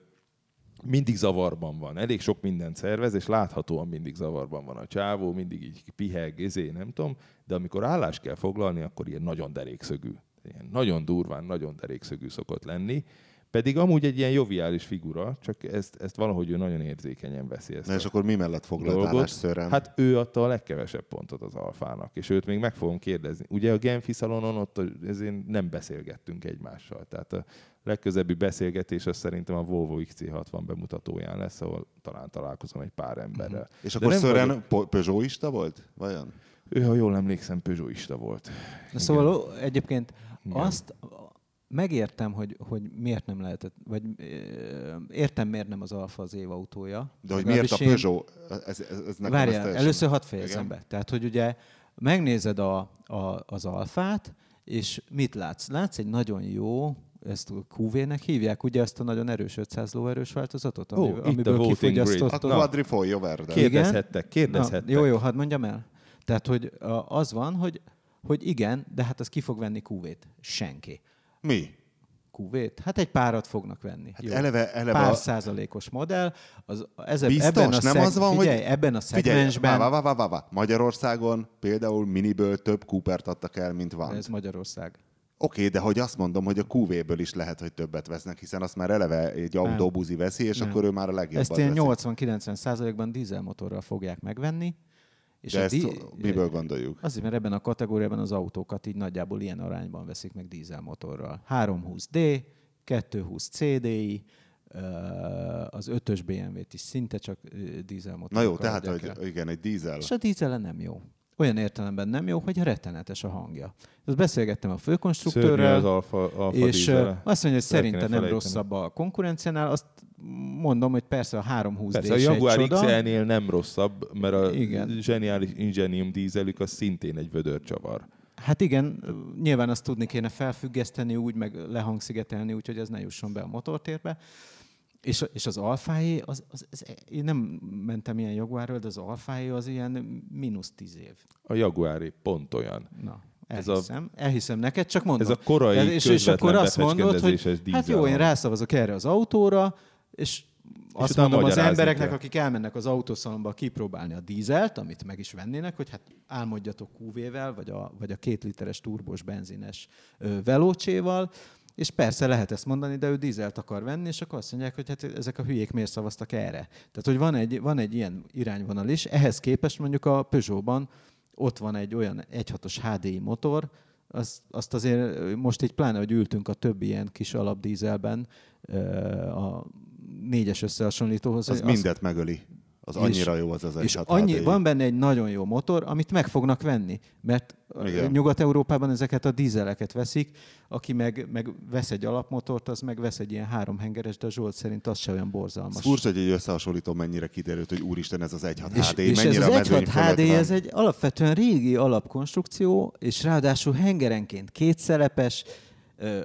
mindig zavarban van. Elég sok mindent szervez, és láthatóan mindig zavarban van a csávó, mindig így piheg, izé, nem tudom, de amikor állást kell foglalni, akkor ilyen nagyon derékszögű. Ilyen nagyon durván, nagyon derékszögű szokott lenni. Pedig amúgy egy ilyen joviális figura, csak ezt, ezt valahogy ő nagyon érzékenyen veszi ezt Na és akkor mi mellett foglalt szörem? Hát ő adta a legkevesebb pontot az alfának, és őt még meg fogom kérdezni. Ugye a Genfi szalonon ott ezért nem beszélgettünk egymással, tehát a legközebbi beszélgetés az szerintem a Volvo XC60 bemutatóján lesz, ahol talán találkozom egy pár emberrel. és De akkor Szören vagyok- po- Peugeotista volt? Vajon? Ő, ha jól emlékszem, Peugeotista volt. Na szóval ó, egyébként Igen. azt megértem, hogy, hogy miért nem lehetett, vagy értem, miért nem az Alfa az év autója. De hogy miért a Peugeot? Ez, ez, ez nekem ez Várjál, teljesen- először hadd fejezzem Igen? be. Tehát, hogy ugye megnézed a, a, az alfát, és mit látsz? Látsz egy nagyon jó, ezt a QV-nek hívják, ugye ezt a nagyon erős 500 lóerős változatot, Ó, ami, itt a amiből voting kifogyasztott. A Na. Quadrifoglio Verde. Kérdezhettek, kérdezhettek. Na, jó, jó, hadd mondjam el. Tehát, hogy az van, hogy, hogy igen, de hát az ki fog venni QV-t? Senki. Mi? QV-t? Hát egy párat fognak venni. Hát eleve- eleve Pár a- százalékos modell. Az, ez, Biztos? ebben a nem szeg, az van, figyelj, hogy... ebben a Figyelj, szegmensben... vá, vá, vá, vá, vá. Magyarországon például miniből több Coopert adtak el, mint van. Ez Magyarország. Oké, de hogy azt mondom, hogy a QV-ből is lehet, hogy többet vesznek, hiszen azt már eleve egy autóbuzi veszi, és Nem. akkor ő már a legjobbat Ezt ilyen veszi. 80-90 százalékban dízelmotorral fogják megvenni. És De ezt di- miből gondoljuk? Azért, mert ebben a kategóriában az autókat így nagyjából ilyen arányban veszik meg dízelmotorral. 320D, 220 CDI, az 5-ös BMW-t is szinte csak ö, dízelmotorral. Na jó, tehát, hogy igen, egy dízel. És a dízele nem jó. olyan értelemben nem jó, hogy rettenetes a hangja. Ezt beszélgettem a Szörnyű főkonstruktőrrel, az alfa, alfa és dízele. azt mondja, hogy szerinte nem rosszabb a konkurenciánál. Azt mondom, hogy persze a 320 Persze, a Jaguar. XL-nél nem rosszabb, mert a Igen. zseniális Ingenium dízelük az szintén egy vödörcsavar. Hát igen, nyilván azt tudni kéne felfüggeszteni úgy, meg lehangszigetelni, úgyhogy ez ne jusson be a motortérbe. És, és az alfáé, az, az, az, én nem mentem ilyen Jaguarról, de az alfáé az ilyen mínusz tíz év. A Jaguaré pont olyan. Na, Ez a- elhiszem, elhiszem neked, csak mondom. Ez a korai és, és akkor azt mondod, hogy befecskendezéses hát jó, dízel én rászavazok erre az autóra, és azt utána mondom az embereknek, kell. akik elmennek az autószalomba kipróbálni a dízelt, amit meg is vennének, hogy hát álmodjatok QV-vel, vagy a, vagy a két literes turbos benzines velócséval, és persze lehet ezt mondani, de ő dízelt akar venni, és akkor azt mondják, hogy hát ezek a hülyék miért szavaztak erre. Tehát, hogy van egy, van egy ilyen irányvonal is, ehhez képest mondjuk a Peugeotban ott van egy olyan 1.6-os HDI motor, azt, azt azért most így pláne, hogy ültünk a többi ilyen kis alapdízelben a négyes összehasonlítóhoz. Az azt- mindet megöli. Az És- annyira jó az az és 1.6 annyi, van benne egy nagyon jó motor, amit meg fognak venni, mert Igen. Nyugat-Európában ezeket a dízeleket veszik, aki meg, meg vesz egy alapmotort, az meg vesz egy ilyen háromhengeres, de a Zsolt szerint az se olyan borzalmas. Ez furcsa, hogy egy összehasonlító mennyire kiderült, hogy úristen, ez az 1.6 és, HD, és ez mennyire az a mezőny 1.6 fölött HD, ez egy alapvetően régi alapkonstrukció, és ráadásul hengerenként kétszelepes,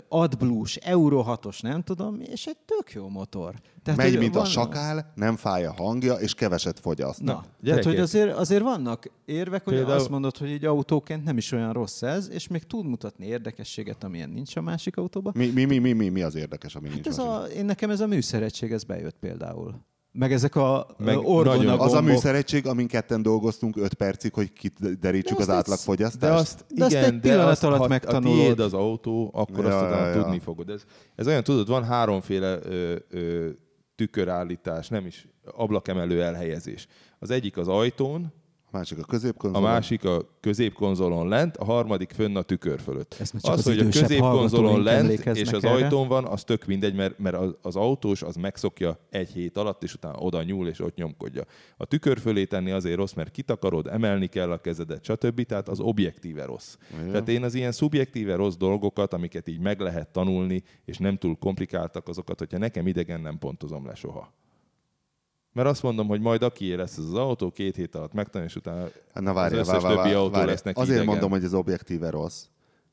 AdBlue-s, Euro 6-os, nem tudom, és egy tök jó motor. Tehát, Megy, mint a sakál, nem fáj a hangja, és keveset fogyaszt. Na, tehát hogy azért, azért vannak érvek, hogy Például- azt mondod, hogy egy autóként nem is olyan rossz ez, és még tud mutatni érdekességet, amilyen nincs a másik autóban. Mi, mi, mi, mi, mi, mi az érdekes, ami Hát nincs ez most? a, én nekem ez a műszeregység, ez bejött például. Meg ezek a Meg orgona Az a műszeregység, amin ketten dolgoztunk 5 percig, hogy kiderítsük De az egy- De átlagfogyasztást. azt, De azt igen, egy pillanat azt, alatt ha megtanulod. a tiéd az autó, akkor Ja, azt utána ja, ja. tudni fogod. Ez, ez olyan, tudod, van háromféle ö, ö, tükörállítás, nem is ablakemelő elhelyezés. Az egyik az ajtón, A másik a a középkonzol. másik a középkonzolon lent, a harmadik fönn a tükör fölött. Az, az hogy a középkonzolon lent és az erre. ajtón van, az tök mindegy, mert, mert az, az autós az megszokja egy hét alatt, és utána oda nyúl, és ott nyomkodja. A tükör fölé tenni azért rossz, mert kitakarod, emelni kell a kezedet, stb. Tehát az objektíve rossz. Igen. Tehát én az ilyen szubjektíve rossz dolgokat, amiket így meg lehet tanulni, és nem túl komplikáltak azokat, hogyha nekem idegen nem pontozom le soha. Mert azt mondom, hogy majd aki lesz ez az autó, két hét alatt megtanul, és utána Hát Na várjál, az összes várjál, többi várjál, autó várjál. lesz neki Azért idegen. mondom, hogy ez objektíve rossz,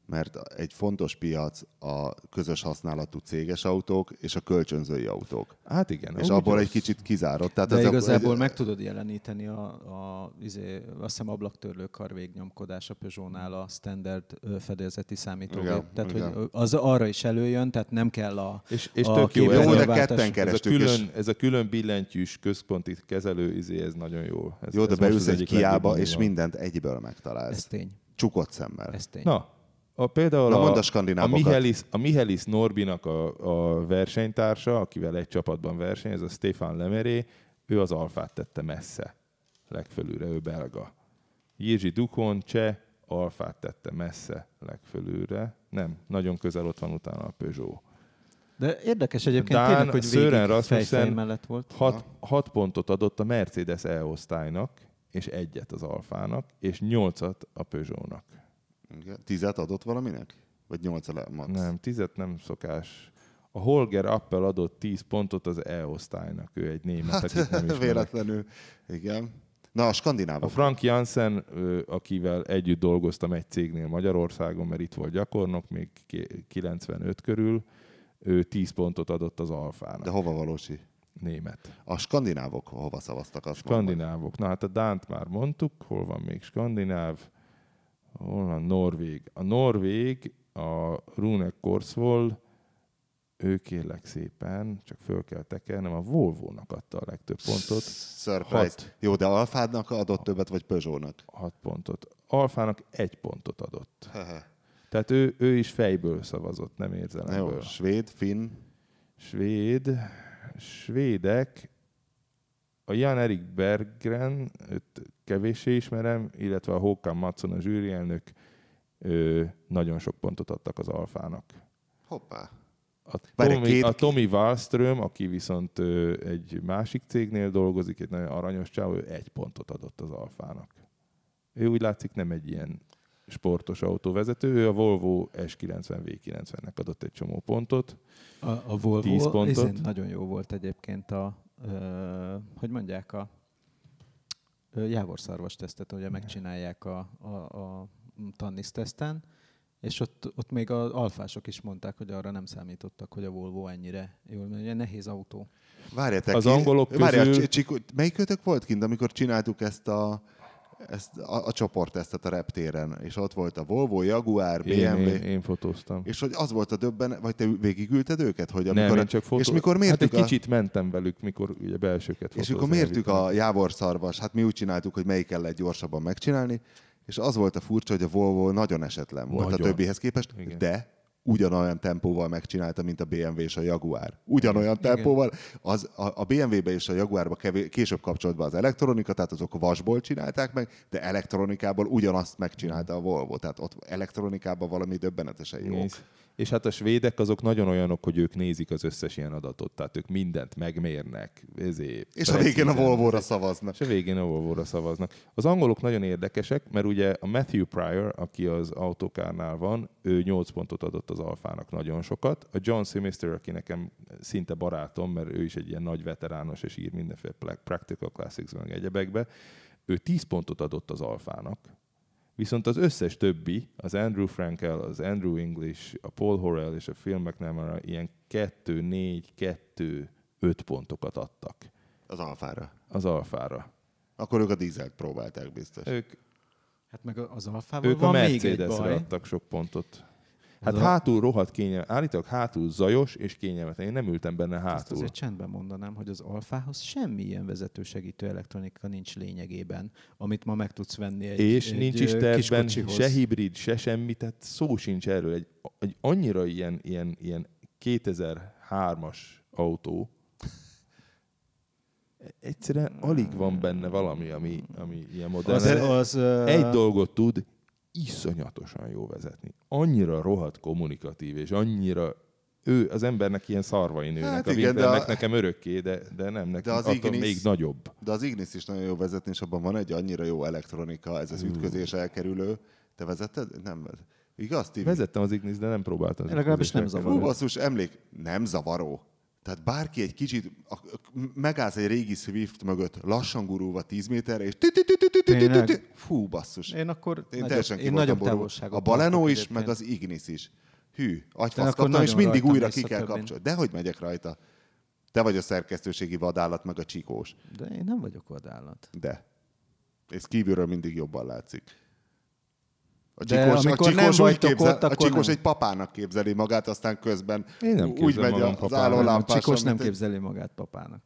mert egy fontos piac a közös használatú céges autók és a kölcsönzői autók. Hát igen. És abból rossz. egy kicsit kizárott. Tehát De ez a- igazából egy- meg tudod jeleníteni a, a izé, azt hiszem ablaktörlő kar végnyomkodás a Peugeot-nál a standard fedélzeti számítógép. Igen, tehát, igen. hogy az arra is előjön, tehát nem kell a És, és a tök jó, ez, Jó, de a, ketten ez, a kerestük, és külön, ez a külön billentyűs központi kezelő izé, ez nagyon jó. Ez, jó, de ez beülsz az egy kiába, és mindent egyből megtalálsz. Ez tény. Csukott szemmel. Ez tény. Na, a, például Na, a, a a. Mihelis, a Mihelis Norbinak a, a versenytársa, akivel egy csapatban versenyez, a Stefan Lemeré, ő az alfát tette messze legfölülre, ő belga. Jirzsi Dukon, cseh, alfát tette messze legfölülre. Nem, nagyon közel ott van utána a Peugeot. De érdekes egyébként Dán tényleg, hogy végig Rasmussen mellett volt. Hat, hat pontot adott a Mercedes E-osztálynak, és egyet az Alfának, és nyolcat a Peugeotnak. Igen. Tizet adott valaminek? Vagy nyolc a max? Nem, tizet nem szokás. A Holger Appel adott 10 pontot az E-osztálynak, ő egy német, Hát, akit nem ismerek. véletlenül. Igen. Na, a A skandinávok. Frank Jansen, akivel együtt dolgoztam egy cégnél Magyarországon, mert itt volt gyakornok, még ki- 95 körül, ő 10 pontot adott az Alfának. De hova valósi? Német. A skandinávok hova szavaztak? Azt mondom. Skandinávok. Na hát a Dánt már mondtuk, hol van még skandináv, van Norvég. A Norvég, a Rune Korsvold, ő kérlek szépen, csak föl kell tekernem, a Volvo-nak adta a legtöbb pontot, Surprise. Hat. Jó, de Alfádnak adott többet, vagy Peugeotnak? 6 pontot. Alfának egy pontot adott. Tehát ő, ő is fejből szavazott, nem érzelemből. jó, svéd, finn, Svéd, svédek, a Jan Erik Berggren, őt kevéssé ismerem, illetve a Håkan Matson, a zsűrielnök, ő, nagyon sok pontot adtak az Alfának. hoppá. A Tommy, két- a Tommy Wallström, aki viszont ö, egy másik cégnél dolgozik, egy nagyon aranyos csáv, ő egy pontot adott az Alfának. Ő úgy látszik nem egy ilyen sportos autóvezető, ő a Volvo S90 V90-nek adott egy csomó pontot. A, a Volvo 10 pontot. nagyon jó volt egyébként a, ö, hogy mondják, a jávorszarvas tesztet, ugye megcsinálják a, a, a tannis teszten, és ott, ott még az alfások is mondták, hogy arra nem számítottak, hogy a Volvo ennyire jól, mert ugye nehéz autó. Várjátok, Az ki- angolok Várjál, közül- Csi- Csikó, melyikőtök volt kint, amikor csináltuk ezt a, ezt a, a csoporttesztet a reptéren, és ott volt a Volvo, Jaguar, BMW, Én, én, én fotóztam. és hogy az volt a döbben, vagy te végigülted őket? Hogy nem, amikor én csak fotó... És mikor hát mértük egy a... kicsit mentem velük, mikor ugye belsőket És akkor mértük a jávorszarvas, hát mi úgy csináltuk, hogy melyik kellett gyorsabban megcsinálni, és az volt a furcsa, hogy a Volvo nagyon esetlen volt Nagyon. a többihez képest, Igen. de ugyanolyan tempóval megcsinálta, mint a BMW és a Jaguar. Ugyanolyan tempóval. Az, a, a BMW-be és a Jaguarba kevés, később kapcsolt be az elektronika, tehát azok vasból csinálták meg, de elektronikából ugyanazt megcsinálta a Volvo. Tehát ott elektronikában valami döbbenetesen jó. És hát a svédek azok nagyon olyanok, hogy ők nézik az összes ilyen adatot, tehát ők mindent megmérnek. Ezért És a végén a. Volvo-ra szavaznak. És a végén a Volvo-ra szavaznak. Az angolok nagyon érdekesek, mert ugye a Matthew Pryor, aki az autókárnál van, ő 8 pontot adott az Alfának nagyon sokat. A John Simister, aki nekem szinte barátom, mert ő is egy ilyen nagy veterános, és ír mindenféle Practical Classics meg egyebekbe, ő 10 pontot adott az Alfának. Viszont az összes többi, az Andrew Frankel, az Andrew English, a Paul Horrell és a Phil McNamara ilyen 2, 4, 2, 5 pontokat adtak Az alfára. az Alfára. Akkor ők a dízelt próbálták biztos. Ők, Hát meg az alfával ők a van még egy Mercedesre baj. adtak sok pontot. Hát a- hátul rohadt kényelmes. Állítólag hátul zajos és kényelmetlen. Én nem ültem benne hátul. azért csendben mondanám, hogy az alfához semmilyen vezetősegítő elektronika nincs lényegében, amit ma meg tudsz venni egy és egy nincs is tervben se hibrid, se semmi, tehát szó sincs erről. Egy, egy annyira ilyen, ilyen, ilyen 2003-as autó, egyszerűen alig van benne valami, ami, ami ilyen modern. Az, az, Egy dolgot tud, iszonyatosan jó vezetni. Annyira rohadt kommunikatív, és annyira ő, az embernek ilyen szarvai nőnek. Hát a igen, de a- nekem örökké, de, de nem, nekem De az attól Ignis- még nagyobb. De az Ignis is nagyon jó vezetni, és abban van egy annyira jó elektronika, ez az ütközés elkerülő. Te vezetted? Nem. Igaz, Tibi? Vezettem az Ignis, de nem próbáltam. Legalábbis nem ütközésekkel. zavar. Hú, basszus, emlék, nem zavaró. Tehát bárki egy kicsit, megállsz egy régi Swift mögött, lassan gurulva 10 méterre, és fú, basszus. Én akkor Én teljesen én nagyobb távolságot A Baleno is, meg az Ignis is. Hű, agyfasz kaptam, és mindig újra ki kell kapcsolni. Dehogy megyek rajta. Te vagy a szerkesztőségi vadállat, meg a csikós. De én nem vagyok vadállat. De. És kívülről mindig jobban látszik. A De csikós, a amikor nem csikós, úgy vagytok képzel, ott, a csikós nem. egy papának képzeli magát, aztán közben Én nem úgy megy magam az papának. Nem, a Csikos nem képzeli magát papának.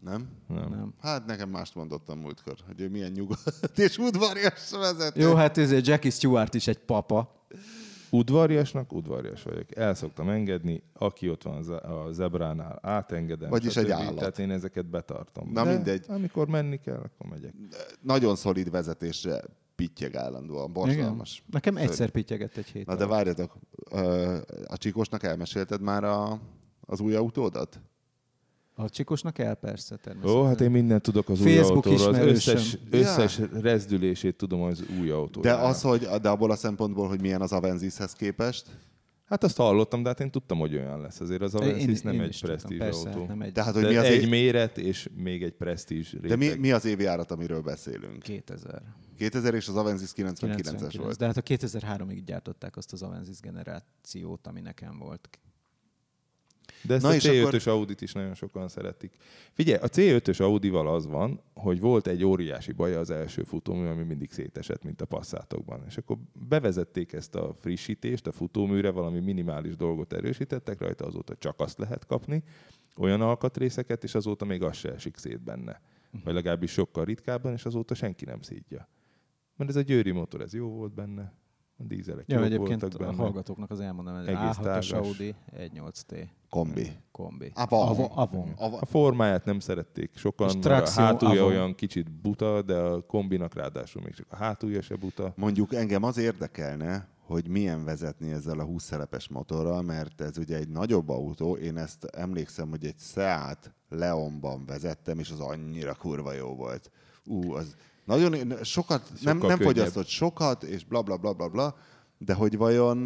Nem? Nem. Nem. Hát nekem mást mondottam múltkor, hogy ő milyen nyugodt és udvarias vezető. Jó, hát ezért Jackie Stewart is egy papa. Udvariasnak udvarias vagyok. El szoktam engedni, aki ott van a a zebránál, átengedem. Vagyis stb. egy állat. Tehát én ezeket betartom. Na De mindegy. amikor menni kell, akkor megyek. Nagyon szolid vezetésre pittyeg állandóan, borzalmas. Nekem Szörnyű. egyszer pityegett egy hét Na de várjatok, a csikosnak elmesélted már a, az új autódat? A Csikosnak el persze természetesen. Ó, hát én mindent tudok az új Facebook autóról. Az összes, összes rezdülését tudom az új autóról. De az, hogy de abból a szempontból, hogy milyen az Avenzishez képest, Hát azt hallottam, de hát én tudtam, hogy olyan lesz. Azért az Avensis nem én egy persze, autó. hát nem egy tehát hogy De mi az, egy é- méret és még egy presztízs de mi, réteg. mi az évi árat, amiről beszélünk? 2000. 2000 és az Avensis 99-es 99. volt. De hát a 2003-ig gyártották azt az Avensis generációt, ami nekem volt. De ezt Na a és C5-ös akkor- Audit is nagyon sokan szeretik. Figyelj, a C5-ös Audival az van, hogy volt egy óriási baj az első futómű, ami mindig szétesett, mint a passzátokban. És akkor bevezették ezt a frissítést a futóműre, valami minimális dolgot erősítettek rajta, azóta csak azt lehet kapni, olyan alkatrészeket, és azóta még az se esik szét benne. Vagy legalábbis sokkal ritkábban, és azóta senki nem szídja. Mert ez a győri motor, ez jó volt benne, a dízelek Ja, jók egyébként voltak a benne. hallgatóknak az elmondanám, hogy Egész A6-os tágas. Audi 1.8T Kombi. kombi. Avon. Avon. Avon. Avon. A formáját nem szerették sokan, a hátulja Avon. olyan kicsit buta, de a kombinak ráadásul még csak a hátulja se buta. Mondjuk engem az érdekelne, hogy milyen vezetni ezzel a 20 szerepes motorral, mert ez ugye egy nagyobb autó, én ezt emlékszem, hogy egy Seat Leonban vezettem, és az annyira kurva jó volt. Ú, az Nagyon, sokat, nem, nem könnyebb. fogyasztott sokat, és bla bla bla bla bla, de hogy vajon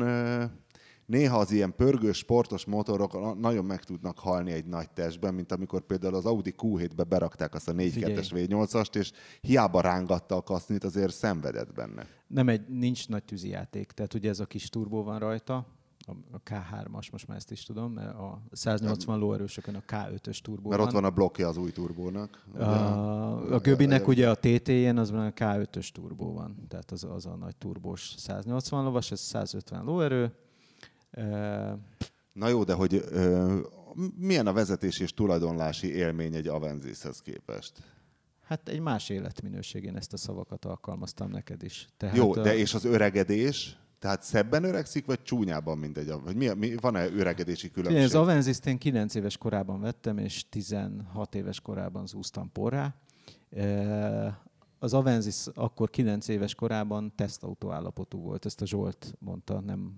néha az ilyen pörgős, sportos motorok na- nagyon meg tudnak halni egy nagy testben, mint amikor például az Audi Q7-be berakták azt a 4.2-es V8-ast, és hiába rángatta a kasznit, azért szenvedett benne. Nem egy, nincs nagy tűzijáték, tehát ugye ez a kis turbó van rajta, a a K3-as, most már ezt is tudom, mert a 180 lóerősökön a K5-ös turbó Mert ott van a blokkja az új turbónak. ugye? A, a Göbinek ugye a TT-jén az a K5-ös turbó van, tehát az, az a nagy turbós 180 lovas, ez 150 lóerő. Na jó, de hogy ö, milyen a vezetés és tulajdonlási élmény egy Avenzishez képest? Hát egy más életminőség, én ezt a szavakat alkalmaztam neked is. Tehát, Jó, a- de és az öregedés? Tehát szebben öregszik, vagy csúnyában, mint egy... Vagy mi, mi, van-e öregedési különbség? az Avenzis-t én 9 éves korában vettem, és 16 éves korában zúztam porrá. E, Az Avenzis akkor 9 éves korában tesztautó állapotú volt, ezt a Zsolt mondta, nem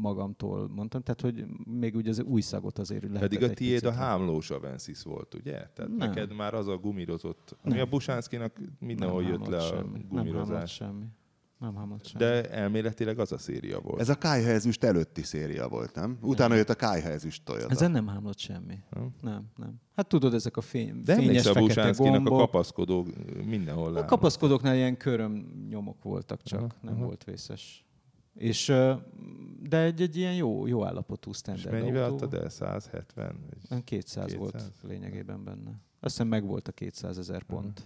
magamtól mondtam, tehát hogy még ugye az új szagot azért lehetett Pedig a tiéd a hámlós Avensis volt, ugye? Tehát Nem. neked már az a gumírozott, ami Nem. a Busánszkinak mindenhol Nem jött le a semmi. Nem gumírozás. semmi. Nem hámolt semmi. De elméletileg az a széria volt. Ez a Kájha ezüst előtti széria volt, nem? Utána jött a Kájha ezüst Toyota. Ezen nem hámlott semmi. Nem? Nem, nem. Hát tudod, ezek a fény, De fényes a fekete Busánszkinak a gombok. kapaszkodó mindenhol A kapaszkodóknál ilyen köröm nyomok voltak csak, Aha, nem aha. volt vészes. És, de egy, egy ilyen jó, jó állapotú És standard mennyivel autó. adtad el? 170? Vagy? Nem, 200, 200 volt 200? lényegében benne. Azt hiszem meg volt a 200 ezer pont. És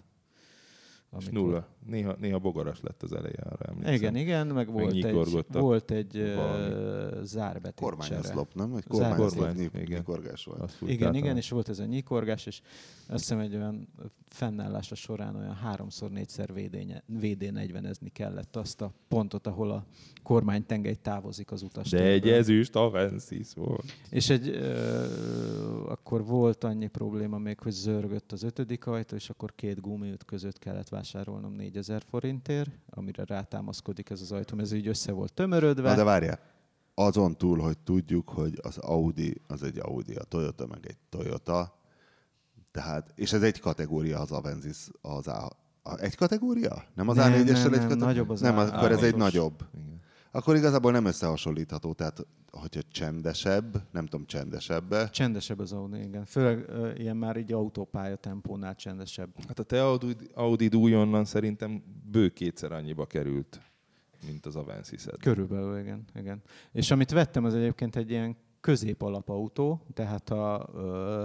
Amikor- nulla. Néha, néha bogaras lett az eleje, arra emlékszem. Igen, igen, meg volt egy, volt egy valami. zárbetét Kormányoszlop, nem? Egy kormányoszlop Kormány, nyik- igen. nyikorgás volt. Azt Igen, igen, és volt ez a nyikorgás, és azt hiszem egy olyan fennállása során olyan háromszor, négyszer VD40-ezni kellett azt a pontot, ahol a kormánytengely távozik az utas. De egy ezüst Avensis volt. És egy, ö, akkor volt annyi probléma még, hogy zörgött az ötödik ajtó, és akkor két gumiút között kellett vásárolnom 4000 forintért, amire rátámaszkodik ez az ajtó, ez így össze volt tömörödve. Na de várjál, azon túl, hogy tudjuk, hogy az Audi az egy Audi, a Toyota meg egy Toyota, tehát, és ez egy kategória az Avensis, az A, a egy kategória? Nem az Nem, A4-essel nem, egy nem, kategória? nagyobb az Nem, A- akkor ez egy A6-os. nagyobb. Igen. Akkor igazából nem összehasonlítható, tehát hogyha csendesebb, nem tudom, csendesebb Csendesebb az Audi, igen. Főleg ilyen már így autópálya tempónál csendesebb. Hát a te Audi, Audi újonnan szerintem bő kétszer annyiba került, mint az avensis Körülbelül, igen, igen. És amit vettem, az egyébként egy ilyen középalapautó, tehát a, ö,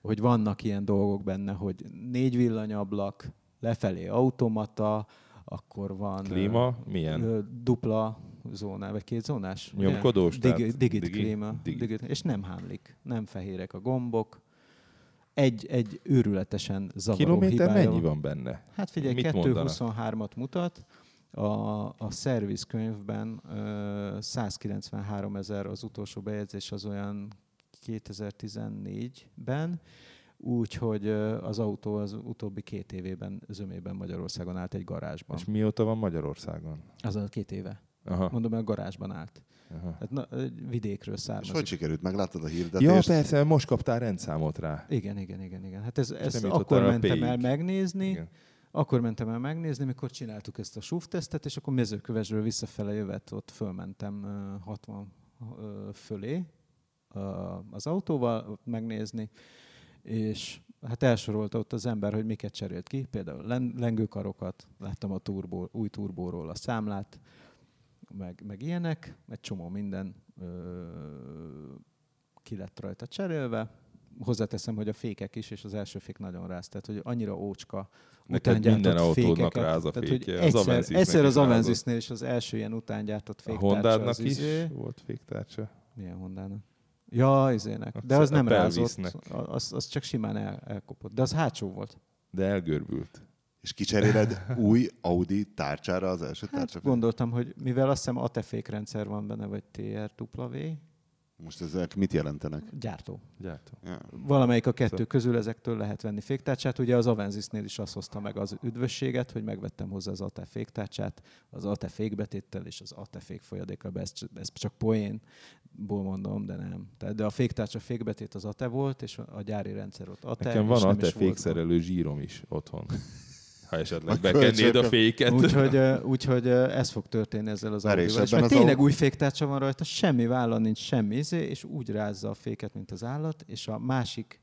hogy vannak ilyen dolgok benne, hogy négy villanyablak, lefelé automata, akkor van Klíma? Milyen? dupla zóná, vagy két zónás? Nyomkodós, tehát digit digi- klíma. digi. Digit, és nem hámlik, nem fehérek a gombok. Egy, egy őrületesen zavaró Kilométer hibája mennyi van benne? Hát figyelj, Mit mondanak? 223-at mutat, a, a szervizkönyvben ö, 193 ezer az utolsó bejegyzés az olyan 2014-ben, úgyhogy az autó az utóbbi két évében zömében Magyarországon állt egy garázsban. És mióta van Magyarországon? Az a két éve. Aha. Mondom, hogy a garázsban állt. Aha. Hát na, vidékről És származik. hogy sikerült? Megláttad a Ja, hirdetést? persze, most kaptál rendszámot rá. Igen, igen, igen, igen. Hát ez, ez akkor mentem el megnézni, Igen. Akkor mentem el megnézni, mikor csináltuk ezt a SUV tesztet, és akkor mezőkövesről visszafele jövet, ott fölmentem ö, 60 ö, fölé az autóval megnézni, és hát elsorolta ott az ember, hogy miket cserélt ki, például len- lengőkarokat, láttam a turbó, új turbóról a számlát, meg, meg ilyenek, egy csomó minden ö, ki lett rajta cserélve. Hozzáteszem, hogy a fékek is, és az első fék nagyon ráz, tehát hogy annyira ócska Neked minden autódnak ráz a tehát, hogy fékje. Az Egyszer, egyszer az rázott. Avenzisnél is az első ilyen utángyártott A féktárcsa Hondádnak az is izé, volt féktárcsa. Milyen Hondának? Ja, izének. De A- az a nem rázott, az, az csak simán el, elkopott. De az hátsó volt. De elgörbült. És kicseréled új Audi tárcsára az első Hát tárcsa? gondoltam, hogy mivel azt hiszem ATE rendszer van benne, vagy TRW, Most ezek mit jelentenek? gyártó. Gyártó. Ja. Valamelyik a kettő Szóval- közül ezektől lehet venni féktárcsát. Ugye az Avenzisnél is azt hozta meg az üdvösséget, hogy megvettem hozzá az ATE féktárcsát, az ATE fékbetéttel és az ATE fék folyadékkal. Ez, ez csak poénból mondom, de nem. Tehát, de a féktárcsa fékbetét az ATE volt, és a gyári rendszer ott ATE. Nekem és van nem a te is volt- fékszerelő zsírom is otthon. Ha esetleg bekennéd a féket. Úgyhogy, úgyhogy ez fog történni ezzel az Várj, és mert tényleg új féktárcsa van rajta, semmi vállal nincs, semmi izé, és úgy rázza a féket, mint az állat. És a másik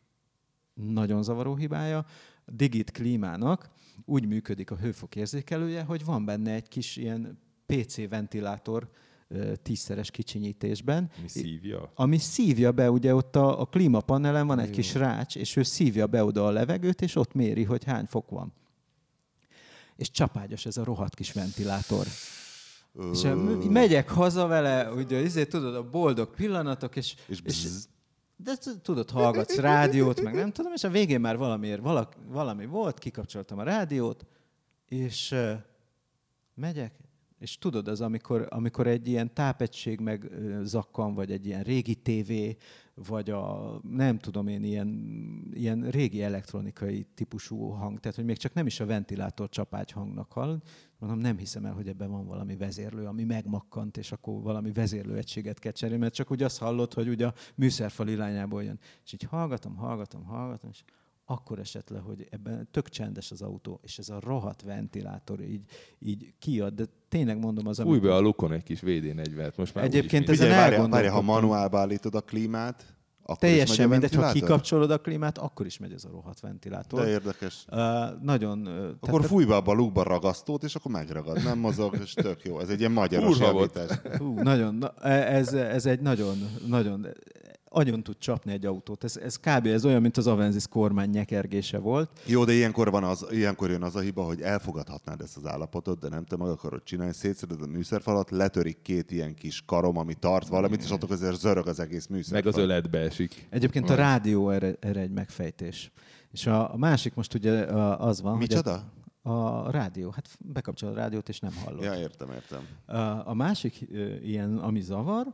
nagyon zavaró hibája, a Digit klímának úgy működik a hőfokérzékelője, hogy van benne egy kis ilyen PC ventilátor tízszeres kicsinyítésben, Mi szívja? ami szívja be, ugye ott a, a klímapanelen van egy kis rács, és ő szívja be oda a levegőt, és ott méri, hogy hány fok van. És csapágyas ez a rohadt kis ventilátor. És megyek haza vele, ugye, izé, tudod, a boldog pillanatok, és, És és de tudod, hallgatsz rádiót, meg nem tudom, és a végén már valamiért valak, valami volt, kikapcsoltam a rádiót, és uh, megyek, és tudod, az, amikor, amikor egy ilyen tápegység meg zakkan, vagy egy ilyen régi tévé, vagy a nem tudom én, ilyen, ilyen régi elektronikai típusú hang, tehát hogy még csak nem is a ventilátor csapágy hangnak hall, mondom, nem hiszem el, hogy ebben van valami vezérlő, ami megmakkant, és akkor valami vezérlőegységet kell cserélni, mert csak úgy azt hallod, hogy ugye a műszerfal irányából jön. És így hallgatom, hallgatom, hallgatom, és akkor esett le, hogy ebben tök csendes az autó, és ez a rohadt ventilátor így, így kiad, de tényleg mondom az, Fúj be a lukon egy kis VD40-et, most már Egyébként ezen elgondolkodtam. várja, ha manuálba állítod a klímát, akkor is megy Teljesen a mindegy, ha kikapcsolod a klímát, akkor is megy ez a rohadt ventilátor. De érdekes. Uh, nagyon... Uh, Akkor fúj be abba a lukba ragasztót, és akkor megragad. Nem mozog, és tök jó. Ez egy ilyen magyaros javítás. Hú, nagyon, na, ez, ez egy nagyon, nagyon, agyon tud csapni egy autót. Ez, ez kb. ez olyan, mint az Avensis kormány nyekergése volt. Jó, de ilyenkor, van az, ilyenkor jön az a hiba, hogy elfogadhatnád ezt az állapotot, de nem te meg akarod csinálni, szétszeded a műszerfalat, letörik két ilyen kis karom, ami tart valamit, és ott azért zörög az egész műszerfal. Meg az öletbe esik. Egyébként a rádió erre, erre egy megfejtés. És a, a másik most ugye az van, Micsoda? hogy a, a rádió, hát bekapcsol a rádiót, és nem hallod. Ja, értem, értem. A, a másik ilyen, ami zavar,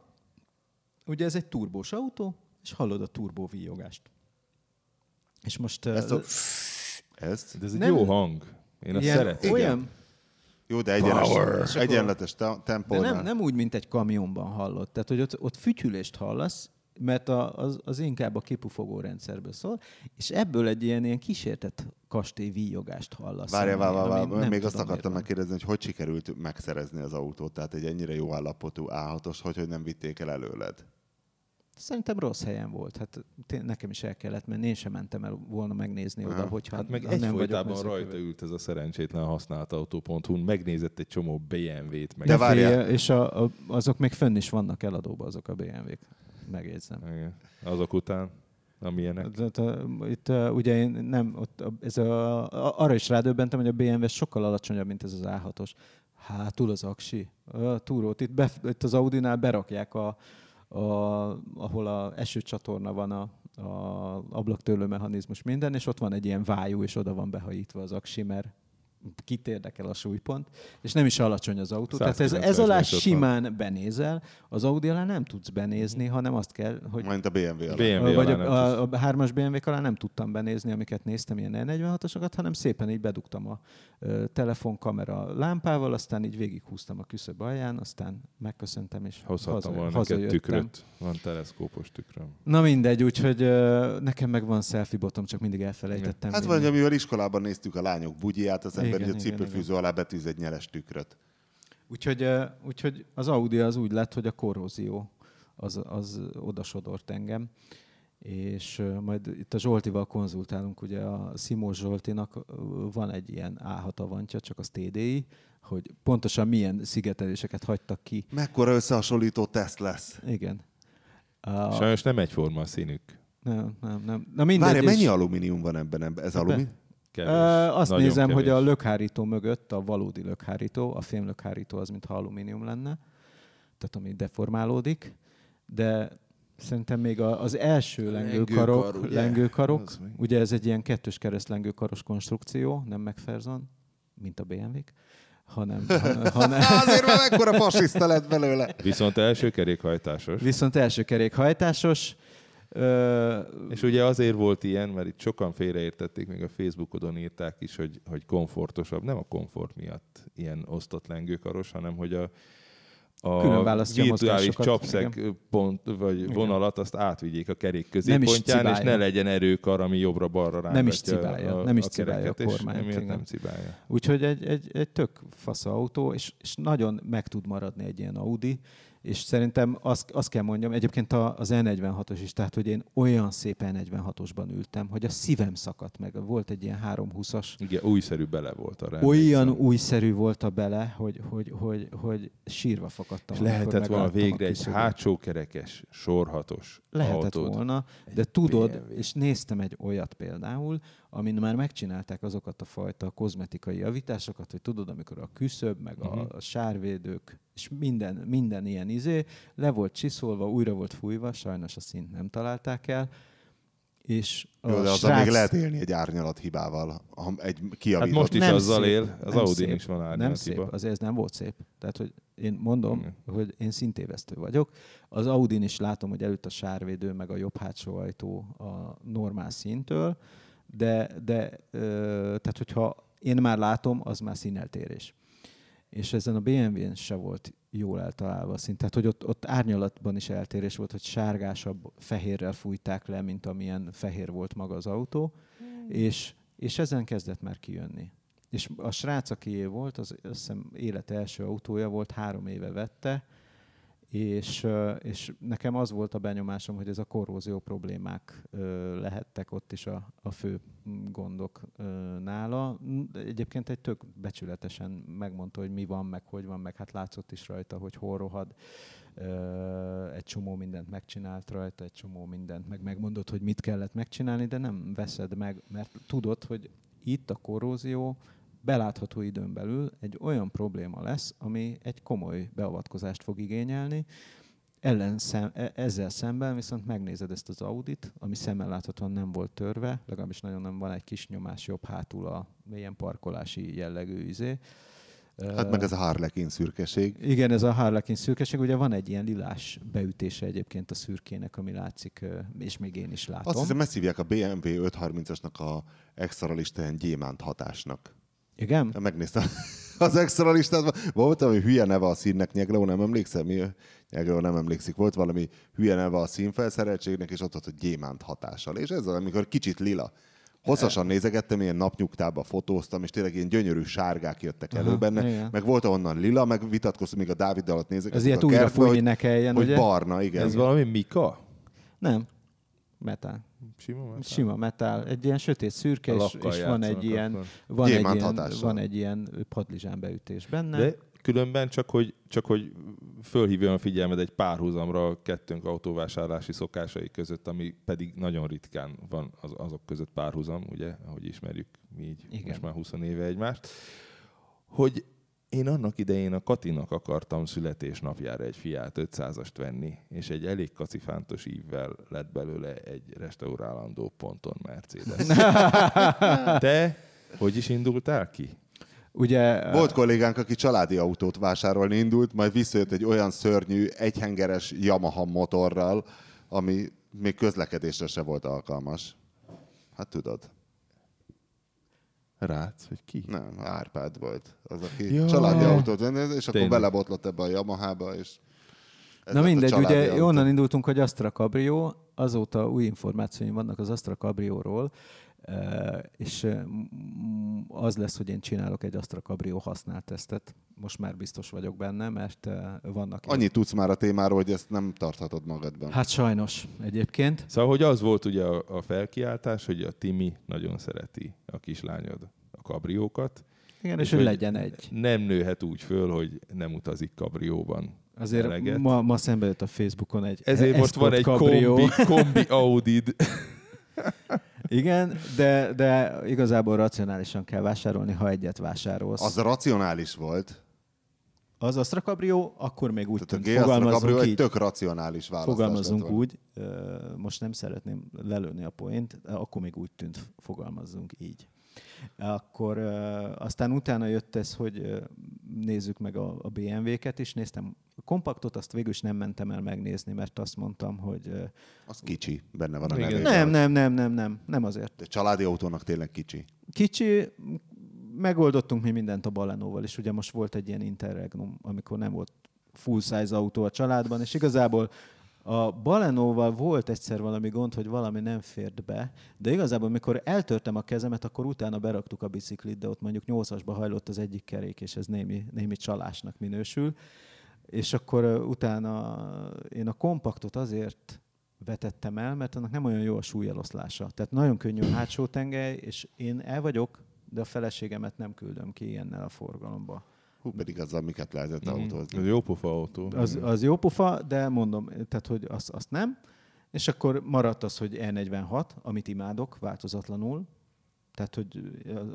ugye ez egy turbós autó, és hallod a turbó víjogást. És most... Ezt a... Ezt? De ez egy Nem- jó hang. Én azt szeretem. olyan, Jó, de egyenes, Power. egyenletes te- de tempónál. nem, nem úgy, mint egy kamionban hallod. Tehát, hogy ott, ott fütyülést hallasz, mert a, az, az inkább a kipufogó rendszerből szól, és ebből egy ilyen, ilyen kísértett kastély víjogást hallasz. Várjál, várjál, várjál. nem Még azt akartam megkérdezni, hogy hogy sikerült megszerezni az autót, tehát egy ennyire jó állapotú A6-os, hogy, hogy nem vitték el előled. Szerintem rossz helyen volt. Hát nekem is el kellett menni, én sem mentem el volna megnézni oda, Aha. hogyha Hát meg ha nem vagyok rajta ült ez a szerencsétlen használt autó.hu-n, megnézett egy csomó BMW-t, meg De várjál. És a, a, azok még fönn is vannak eladóba, azok a BMW-k. Megjegyzem. Igen. azok után, amilyenek. Tehát, a, itt ugye én nem, ott, ez a, a, arra is rádöbbentem, hogy a BMW sokkal alacsonyabb, mint ez az A6-os. Hátul az aksi, a túrót. Itt, be, itt az Audinál berakják, a, a, ahol a esőcsatorna van, a, a ablaktörlő mechanizmus minden, és ott van egy ilyen vájú, és oda van behajítva az aksi, mert kit érdekel a súlypont, és nem is alacsony az autó. Tehát ez, ez 190 alá simán benézel, az Audi alá nem tudsz benézni, hanem azt kell, hogy Majd a BMW alá. BMW vagy alá nem a, a, a hármas BMW-k alá nem tudtam benézni, amiket néztem, ilyen 46-osokat, hanem szépen így bedugtam a ö, telefonkamera lámpával, aztán így végighúztam a küszöb alján, aztán megköszöntem, és Hozhattam haza, hazajöttem. tükröt. Van teleszkópos tükröm. Na mindegy, úgyhogy ö, nekem meg van selfie botom, csak mindig elfelejtettem. Hát vagy amivel iskolában néztük a lányok bugyját, az ember Igen, így a igen, cipőfűző alá betűz egy nyeles tükröt. Úgyhogy, úgyhogy az Audi az úgy lett, hogy a korrózió az, az odasodort engem. És majd itt a Zsoltival konzultálunk, ugye a Simós Zsoltinak van egy ilyen A6 avantja, csak az TDI, hogy pontosan milyen szigeteléseket hagytak ki. Mekkora összehasonlító teszt lesz? Igen. A, Sajnos nem egyforma a színük. nem, nem, nem. Na mindegy. Várj, és- mennyi alumínium van ebben? ebben? Ez alumínium? Kevés. Ö, azt Nagyon nézem, kevés. hogy a lökhárító mögött, a valódi lökhárító, a fém lökhárító az, mintha alumínium lenne, tehát ami deformálódik, de szerintem még a- az első lengőkarok, Lengőkar, ugye? lengőkarok, ugye ez egy ilyen kettős kereszt lengőkaros konstrukció, nem McPherson, mint a BMW-k, hanem, hanem (laughs) Azért már mekkora fasiszta lett belőle. Viszont első kerékhajtásos. viszont első kerékhajtásos, ö, És ugye azért volt ilyen, mert itt sokan félreértették, még a Facebookodon írták is, hogy, hogy komfortosabb. Nem a komfort miatt ilyen osztott lengőkaros, hanem hogy a, a Külön virtuális csapszeg pont, vagy vonalat, azt átvigyék a kerék Nem középpontján, és ne legyen erőkar, ami jobbra-balra rángatja Nem is cibálja, a, nem is a cibálja a emiatt igen. nem cibálja. Úgyhogy egy, egy, egy tök fasz autó, és, és nagyon meg tud maradni egy ilyen Audi, és szerintem azt, azt kell mondjam, egyébként a- az E46-os is, tehát hogy én olyan szép E46-osban ültem, hogy a szívem szakadt meg. Volt egy ilyen 320-as, Igen, újszerű bele volt arra. olyan emlékszem. újszerű volt a bele, hogy, hogy, hogy, hogy sírva fakadtam. És lehetett volna a végre egy hátsó kerekes, sorhatos Lehetett autót. volna, de tudod, BMW. és néztem egy olyat például, amin már megcsinálták azokat a fajta kozmetikai javításokat, hogy tudod, amikor a küszöb, meg a, Mhm. a sárvédők, és minden, minden ilyen izé, le volt csiszolva, újra volt fújva, sajnos a szint nem találták el, és a Jó, de azzal srác... még lehet élni egy árnyalat hibával. Ha Egy kijavított. Hát most is Nem azzal szép, él, az nem Audin szép, is van Nem árnyalt szép, hiba. azért ez nem volt szép. Tehát, hogy én mondom, Igen. hogy én szintévesztő vagyok. Az Audin is látom, hogy előtt a sárvédő, meg a jobb hátsó ajtó a normál szintől, de, de ö, tehát, hogyha én már látom, az már színeltérés. És ezen a BMW-n se volt jól eltalálva a szint. Tehát, hogy ott, ott árnyalatban is eltérés volt, hogy sárgásabb fehérrel fújták le, mint amilyen fehér volt maga az autó, és, és ezen kezdett már kijönni. És a srác, akié volt, az azt hiszem élet első autója volt, három éve vette, és, és nekem az volt a benyomásom, hogy ez a korrózió problémák lehettek ott is a, a fő gondok nála. Egyébként egy tök becsületesen megmondta, hogy mi van, meg hogy van, meg hát látszott is rajta, hogy hol rohad. Egy csomó mindent megcsinált rajta, egy csomó mindent, meg megmondott, hogy mit kellett megcsinálni, de nem veszed meg, mert tudod, hogy itt a korrózió belátható időn belül egy olyan probléma lesz, ami egy komoly beavatkozást fog igényelni. Ellenszem, e- ezzel szemben viszont megnézed ezt az Audit, ami szemmel láthatóan nem volt törve, legalábbis nagyon nem van egy kis nyomás jobb hátul a ilyen parkolási jellegű izé. Hát meg ez a Harlequin szürkeség. Igen, ez a Harlequin szürkeség, ugye van egy ilyen lilás beütése egyébként a szürkének, ami látszik, és még én is látom. Azt hiszem, ezt hívják a BMW 530-asnak a extra listáján gyémánt hatásnak. Igen? Megnéztem (laughs) az extra listát. Volt valami hülye neve a színnek, Nyegló, nem emlékszel? Mi? Nyegló nem emlékszik. Volt valami hülye neve a színfelszereltségnek, és ott volt, hogy gyémánt hatással. És ez az, amikor kicsit lila. Hosszasan nézegettem, ilyen napnyugtába fotóztam, és tényleg ilyen gyönyörű sárgák jöttek elő Aha, benne. igen. Meg volt onnan lila, meg vitatkoztam, még a Dávid alatt nézegettük Ez ilyet újra kertbe, fújni hogy, ne kelljen, hogy ugye? barna, igen. Ez valami Mika? Nem. Metál. Sima metál? Sima metál. Egy ilyen sötét szürke, és, és van egy ilyen, akkor. van egy ilyen, hatással. van egy ilyen padlizsán beütés benne. De különben csak hogy, csak hogy fölhívjam a figyelmed egy párhuzamra a kettőnk autóvásárlási szokásai között, ami pedig nagyon ritkán van az, azok között párhuzam, ugye, ahogy ismerjük mi így Igen. most már 20 éve egymást, hogy én annak idején a Katinak akartam születésnapjára egy Fiat 500-ast venni, és egy elég kacifántos ívvel lett belőle egy restaurálandó ponton Mercedes. (laughs) Te hogy is indultál ki? Ugye, Volt kollégánk, aki családi autót vásárolni indult, majd visszajött egy olyan szörnyű, egyhengeres Yamaha motorral, ami még közlekedésre se volt alkalmas. Hát tudod. Rác, vagy ki? Nem, Árpád volt az, aki Ja. családi autót venne, és akkor Tényleg. belebotlott ebbe a Yamahába, és ez Na mindegy, ugye autó. onnan indultunk, hogy Astra Cabrio, azóta új információim vannak az Astra Cabrio-ról, és az lesz, hogy én csinálok egy Astra Cabrio használt tesztet. Most már biztos vagyok benne, mert vannak... Annyit tudsz már a témáról, hogy ezt nem tarthatod magadban. Hát sajnos egyébként. Szóval, hogy az volt ugye a, felkiáltás, hogy a Timi nagyon szereti a kislányod a kabriókat. Igen, És és hogy legyen egy. Nem nőhet úgy föl, hogy nem utazik kabrióban. Azért eleget. ma, ma szembe jött a Facebookon egy Ezért most van egy kombi, kombi (laughs) Audid. Igen, de, de igazából racionálisan kell vásárolni, ha egyet vásárolsz. Az racionális volt. az Astra Cabrio, akkor még úgy Tehát a tűnt, Astra Cabrio fogalmazzunk egy így. tök racionális választás volna. úgy, most nem szeretném lelőni a point, akkor még úgy tűnt, fogalmazzunk így. Akkor aztán utána jött ez, hogy nézzük meg a, a BMW-ket is, néztem a kompaktot, azt végül is nem mentem el megnézni, mert azt mondtam, hogy Az kicsi, benne van a nevében. nem, nem, nem, nem, nem, nem azért. De családi autónak tényleg kicsi. Kicsi, megoldottunk mi mindent a Balenóval, és ugye most volt egy ilyen interregnum, amikor nem volt full size autó a családban, és igazából a Balenóval volt egyszer valami gond, hogy valami nem fért be, de igazából, mikor eltörtem a kezemet, akkor utána beraktuk a biciklit, de ott mondjuk 8-asba hajlott az egyik kerék, és ez némi, némi csalásnak minősül. És akkor utána én a kompaktot azért vetettem el, mert annak nem olyan jó a súlyeloszlása. Tehát nagyon könnyű a hátsó tengely, és én el vagyok, de a feleségemet nem küldöm ki ilyennel a forgalomba. Hú, pedig azzal miket lehetett Mhm. autózni. Ez jó pofa autó. Az, az jó pofa, de mondom, tehát, hogy azt, azt nem. És akkor maradt az, hogy E46, amit imádok változatlanul. Tehát, hogy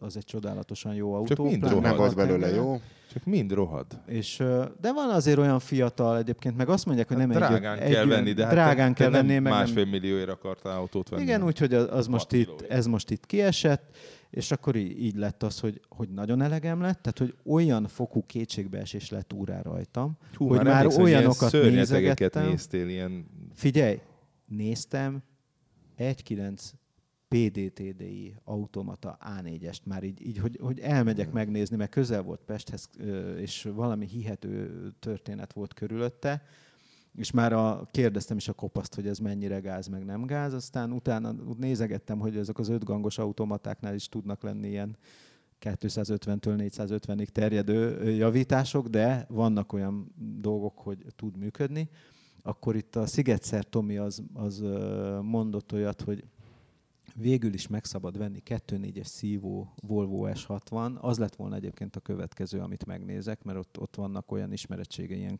az egy csodálatosan jó autó. mind pláne rohadt. Nem volt a belőle jó. Csak mind rohad. És, de van azért olyan fiatal egyébként, meg azt mondják, hogy Hát nem drágán egy, kell egy, venni, de hát drágán te, kell te venni, nem meg másfél nem, millióért akartál autót venni. igen, úgyhogy az, az most itt, ez most itt kiesett, és akkor így, így lett az, hogy, hogy nagyon elegem lett, tehát hogy olyan fokú kétségbeesés lett úrá rajtam, Hú, hogy már ilyen olyanokat nézegettem. néztél, ilyen Figyelj, néztem 1.9 PDTDI automata A4-est már így, így hogy, hogy elmegyek megnézni, mert közel volt Pesthez, és valami hihető történet volt körülötte, és már a, kérdeztem is a kopaszt, hogy ez mennyire gáz, meg nem gáz, aztán utána nézegettem, hogy ezek az ötgangos automatáknál is tudnak lenni ilyen 250-től 450-ig terjedő javítások, de vannak olyan dolgok, hogy tud működni. Akkor itt a Szigetszer Tomi az, az mondott olyat, hogy végül is meg szabad venni 2.4-es szívó Volvo S60. Az lett volna egyébként a következő, amit megnézek, mert ott, ott vannak olyan ismeretsége, ilyen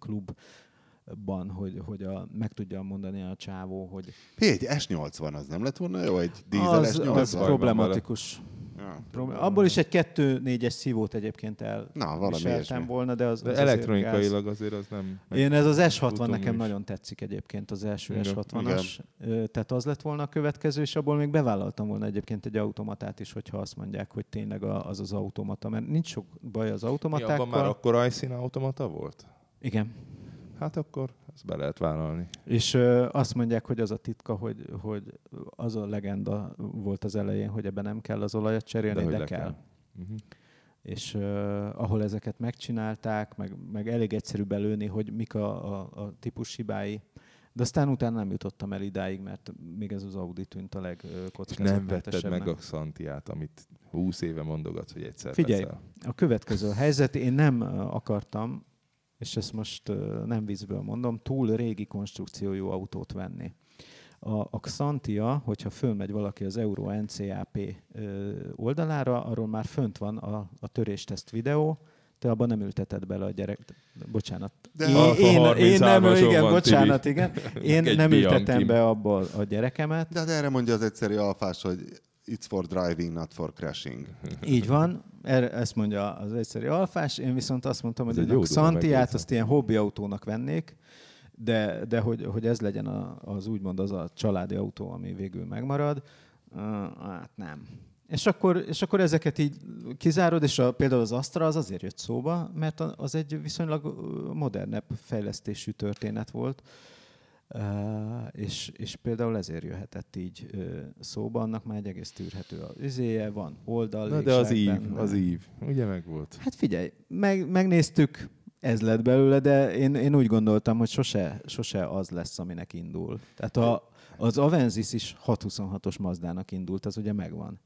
klubban, hogy, hogy a, meg tudja mondani a csávó, hogy Hé, egy S80 az nem lett volna jó? Egy dízel az, S80? az problematikus. Ja. Problém- Abból is egy 2.4-es szívót egyébként Na, valami volna, de az, de az azért elektronikailag azért az nem... Én ez az S60 Futom nekem is. nagyon tetszik egyébként, az első Igen, S60-as. Ö, Tehát az lett volna a következő, és abból még bevállaltam volna egyébként egy automatát is, hogyha azt mondják, hogy tényleg a- az az automata, mert nincs sok baj az automatákkal. abban már akkor iSyn automata volt? Igen. Hát akkor ezt be lehet vállalni. És ö, azt mondják, hogy az a titka, hogy, hogy az a legenda volt az elején, hogy ebben nem kell az olajat cserélni, de, de kell. kell. Uh-huh. És uh, ahol ezeket megcsinálták, meg, meg elég egyszerű belőni, hogy mik a, a, a típus hibái, de aztán utána nem jutottam el idáig, mert még ez az Audi tűnt a És nem vetted meg a Xantiát, amit 20 éve mondogatsz, hogy egyszer Figyelj, veszel. a következő helyzet, én nem akartam, és ezt most nem vízből mondom, túl régi konstrukciójú autót venni. A, a Xantia, hogyha fölmegy valaki az Euro NCAP oldalára, arról már fönt van a, a törésteszt videó, te abban nem ülteted bele a gyerek... Bocsánat. De én, Alfa én, én nem, 33-ason igen, van, bocsánat, igen. (laughs) Én nem ültetem be abba a gyerekemet. De hát erre mondja az egyszerű alfás, hogy it's for driving, not for crashing. (laughs) Így van, erre, ezt mondja az egyszerű alfás, én viszont azt mondtam, hogy dolog Xantiát azt ilyen hobbi autónak vennék, de, de hogy, hogy ez legyen a, az úgymond az a családi autó, ami végül megmarad, uh, hát nem. És akkor, és akkor ezeket így kizárod, és a, például az Astra az azért jött szóba, mert az egy viszonylag modernebb fejlesztésű történet volt, Uh, és, és például ezért jöhetett így uh, szóba, annak már egy egész tűrhető az üzéje, van oldal, Na de az ív, benne. az ív. Ugye meg volt? Hát figyelj, meg, megnéztük, ez lett belőle, de én, én úgy gondoltam, hogy sose, sose az lesz, aminek indul. Tehát a, az Avensis is 626-os Mazdának indult, az ugye megvan.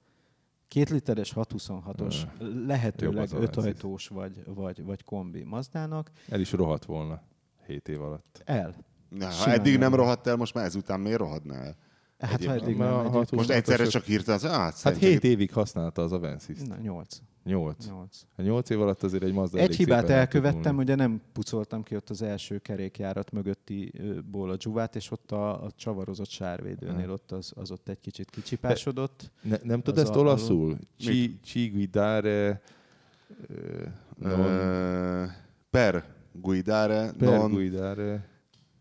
Két literes 626-os, Jobb lehetőleg ötajtós vagy, vagy, vagy kombi Mazdának. El is rohadt volna 7 év alatt. El. Na, ha eddig nem rohadt el, most már ezután miért rohadna el? Hát ha Egyébként. eddig Mert nem a együtt. 626 Most egyszerre csak hirtelen, az, ah, Hát szerintem 7 évig használta az Avensis. Na, 8. 8. 8. 8 év alatt azért egy Mazda Egy hibát elkövettem, ugye nem pucoltam ki ott az első kerékjárat mögötti ö, ból a dzsuvát, és ott a, a csavarozott sárvédőnél ott az, az ott egy kicsit kicsipásodott. Ne, nem tudod ezt a- olaszul? Ci, ci guidare... ö, Non, Ö, per guidare, per non, guidare...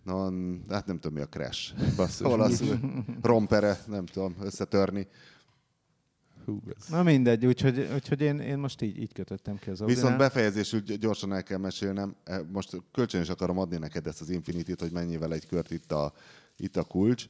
non, hát nem tudom mi a crash. Basszus. (laughs) Olaszul, rompere, nem tudom, összetörni. Hú, ez. Na mindegy, úgyhogy, úgyhogy én, én most így, így kötöttem ki az Viszont Audinál. befejezésül gy- gyorsan el kell mesélnem. Eh, Most kölcsön is akarom adni neked ezt az Infinity-t, hogy mennyivel egy kört itt a, itt a kulcs.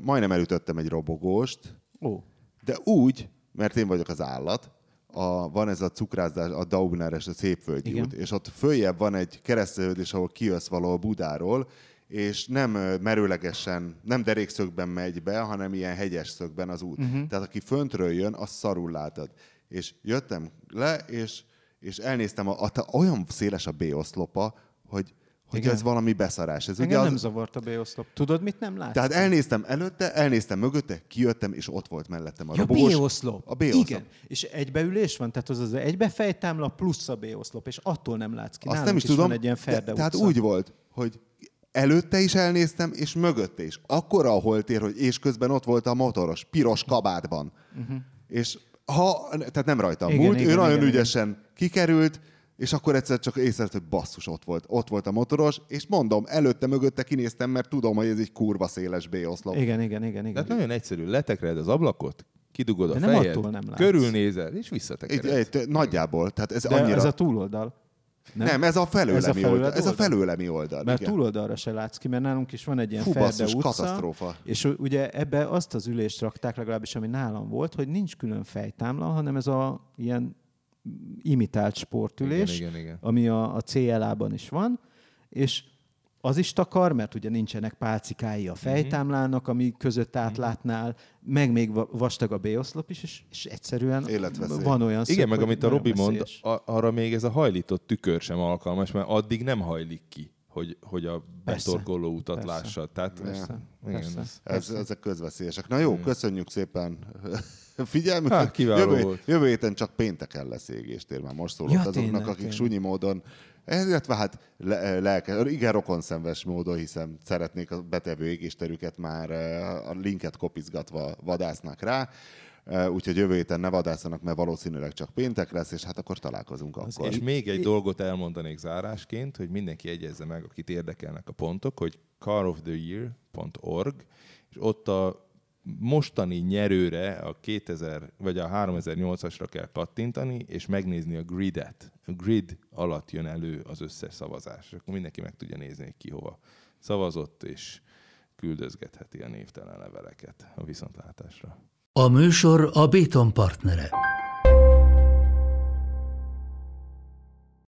Majdnem elütöttem egy robogóst, Ó, de úgy, mert én vagyok az állat, a, van ez a cukrászás, a Daubneres, a Szépvölgyi Igen. út, és ott följebb van egy keresztelődés, ahol kijössz valahol Budáról, és nem merőlegesen, nem derékszögben megy be, hanem ilyen hegyes szögben az út. Uh-huh. Tehát aki föntről jön, azt szarul látod. És jöttem le, és, és elnéztem, a, a, olyan széles a B-oszlopa, hogy, hogy Igen. ez valami beszarás. Ez Engem ugye nem az, zavart a B-oszlop. Tudod, mit nem látsz? tehát elnéztem előtte, elnéztem mögötte, kijöttem, és ott volt mellettem a Ja, robogós. B-oszlop. A B-oszlop. Igen. És egybeülés van, tehát az az egybefejtámla plusz a B-oszlop, és attól nem látsz ki. Azt Nálunk nem is tudom. Van egy ilyen de, tehát úgy volt, hogy előtte is elnéztem, és mögötte is. Akkora a holtér, hogy és közben ott volt a motoros, piros kabátban. Uh-huh. És ha, tehát nem rajtam Igen, múlt, igen, ő nagyon igen, ügyesen kikerült, és akkor egyszer csak észrevett, hogy basszus, ott volt. Ott volt a motoros, és mondom, előtte, mögötte kinéztem, mert tudom, hogy ez egy kurva széles B-oszlop. Igen, igen, igen. igen. Tehát nagyon egyszerű, letekred az ablakot, kidugod a De nem fejed, attól nem látsz. körülnézel, és Egy, visszatekeredsz. egy, nagyjából. Tehát ez De annyira... ez a túloldal. Nem? nem, ez a felőlemi Ez a felőled oldal. Ez a felőlemi oldal. Mert igen. túloldalra se látsz ki, mert nálunk is van egy ilyen Fú, Ferde basszus, utca, katasztrófa. és ugye ebbe azt az ülést rakták, legalábbis ami nálam volt, hogy nincs külön fejtámla, hanem ez a ilyen imitált sportülés, Igen, igen, igen. ami a, a CLA-ban is van, és az is takar, mert ugye nincsenek pálcikái a fejtámlának, ami között átlátnál, meg még va- vastag a B-oszlop is, és, és egyszerűen Életveszély. van olyan Igen, szög, meg hogy amit a Robi mond, a- arra még ez a hajlított tükör sem alkalmas, mert addig nem hajlik ki, hogy, hogy a Persze. betorkoló utat Persze. lássad. Tehát, Persze. igen, Persze. ez- Ez, ezek közveszélyesek. Na jó, köszönjük szépen (laughs) figyelmüket. Hát, jövő, volt. jövő héten csak pénteken lesz égéstér, már most szólok Ja, azoknak, tényleg, akik tényleg. sunyi módon, illetve hát le, lelke, igen, rokonszenves módon, hiszen szeretnék a betevő égésterüket már eh, a linket kopizgatva vadásznak rá. Eh, Úgyhogy jövő héten ne vadászanak, mert valószínűleg csak péntek lesz, és hát akkor találkozunk akkor. És még egy dolgot elmondanék zárásként, hogy mindenki egyezze meg, akit érdekelnek a pontok, hogy caroftheyear.org, és ott a mostani nyerőre a 2000 vagy a 3008-asra kell kattintani, és megnézni a gridet. A grid alatt jön elő az összes szavazás, és akkor mindenki meg tudja nézni, hogy ki hova szavazott, és küldözgetheti a névtelen leveleket a viszontlátásra. A műsor a Béton partnere.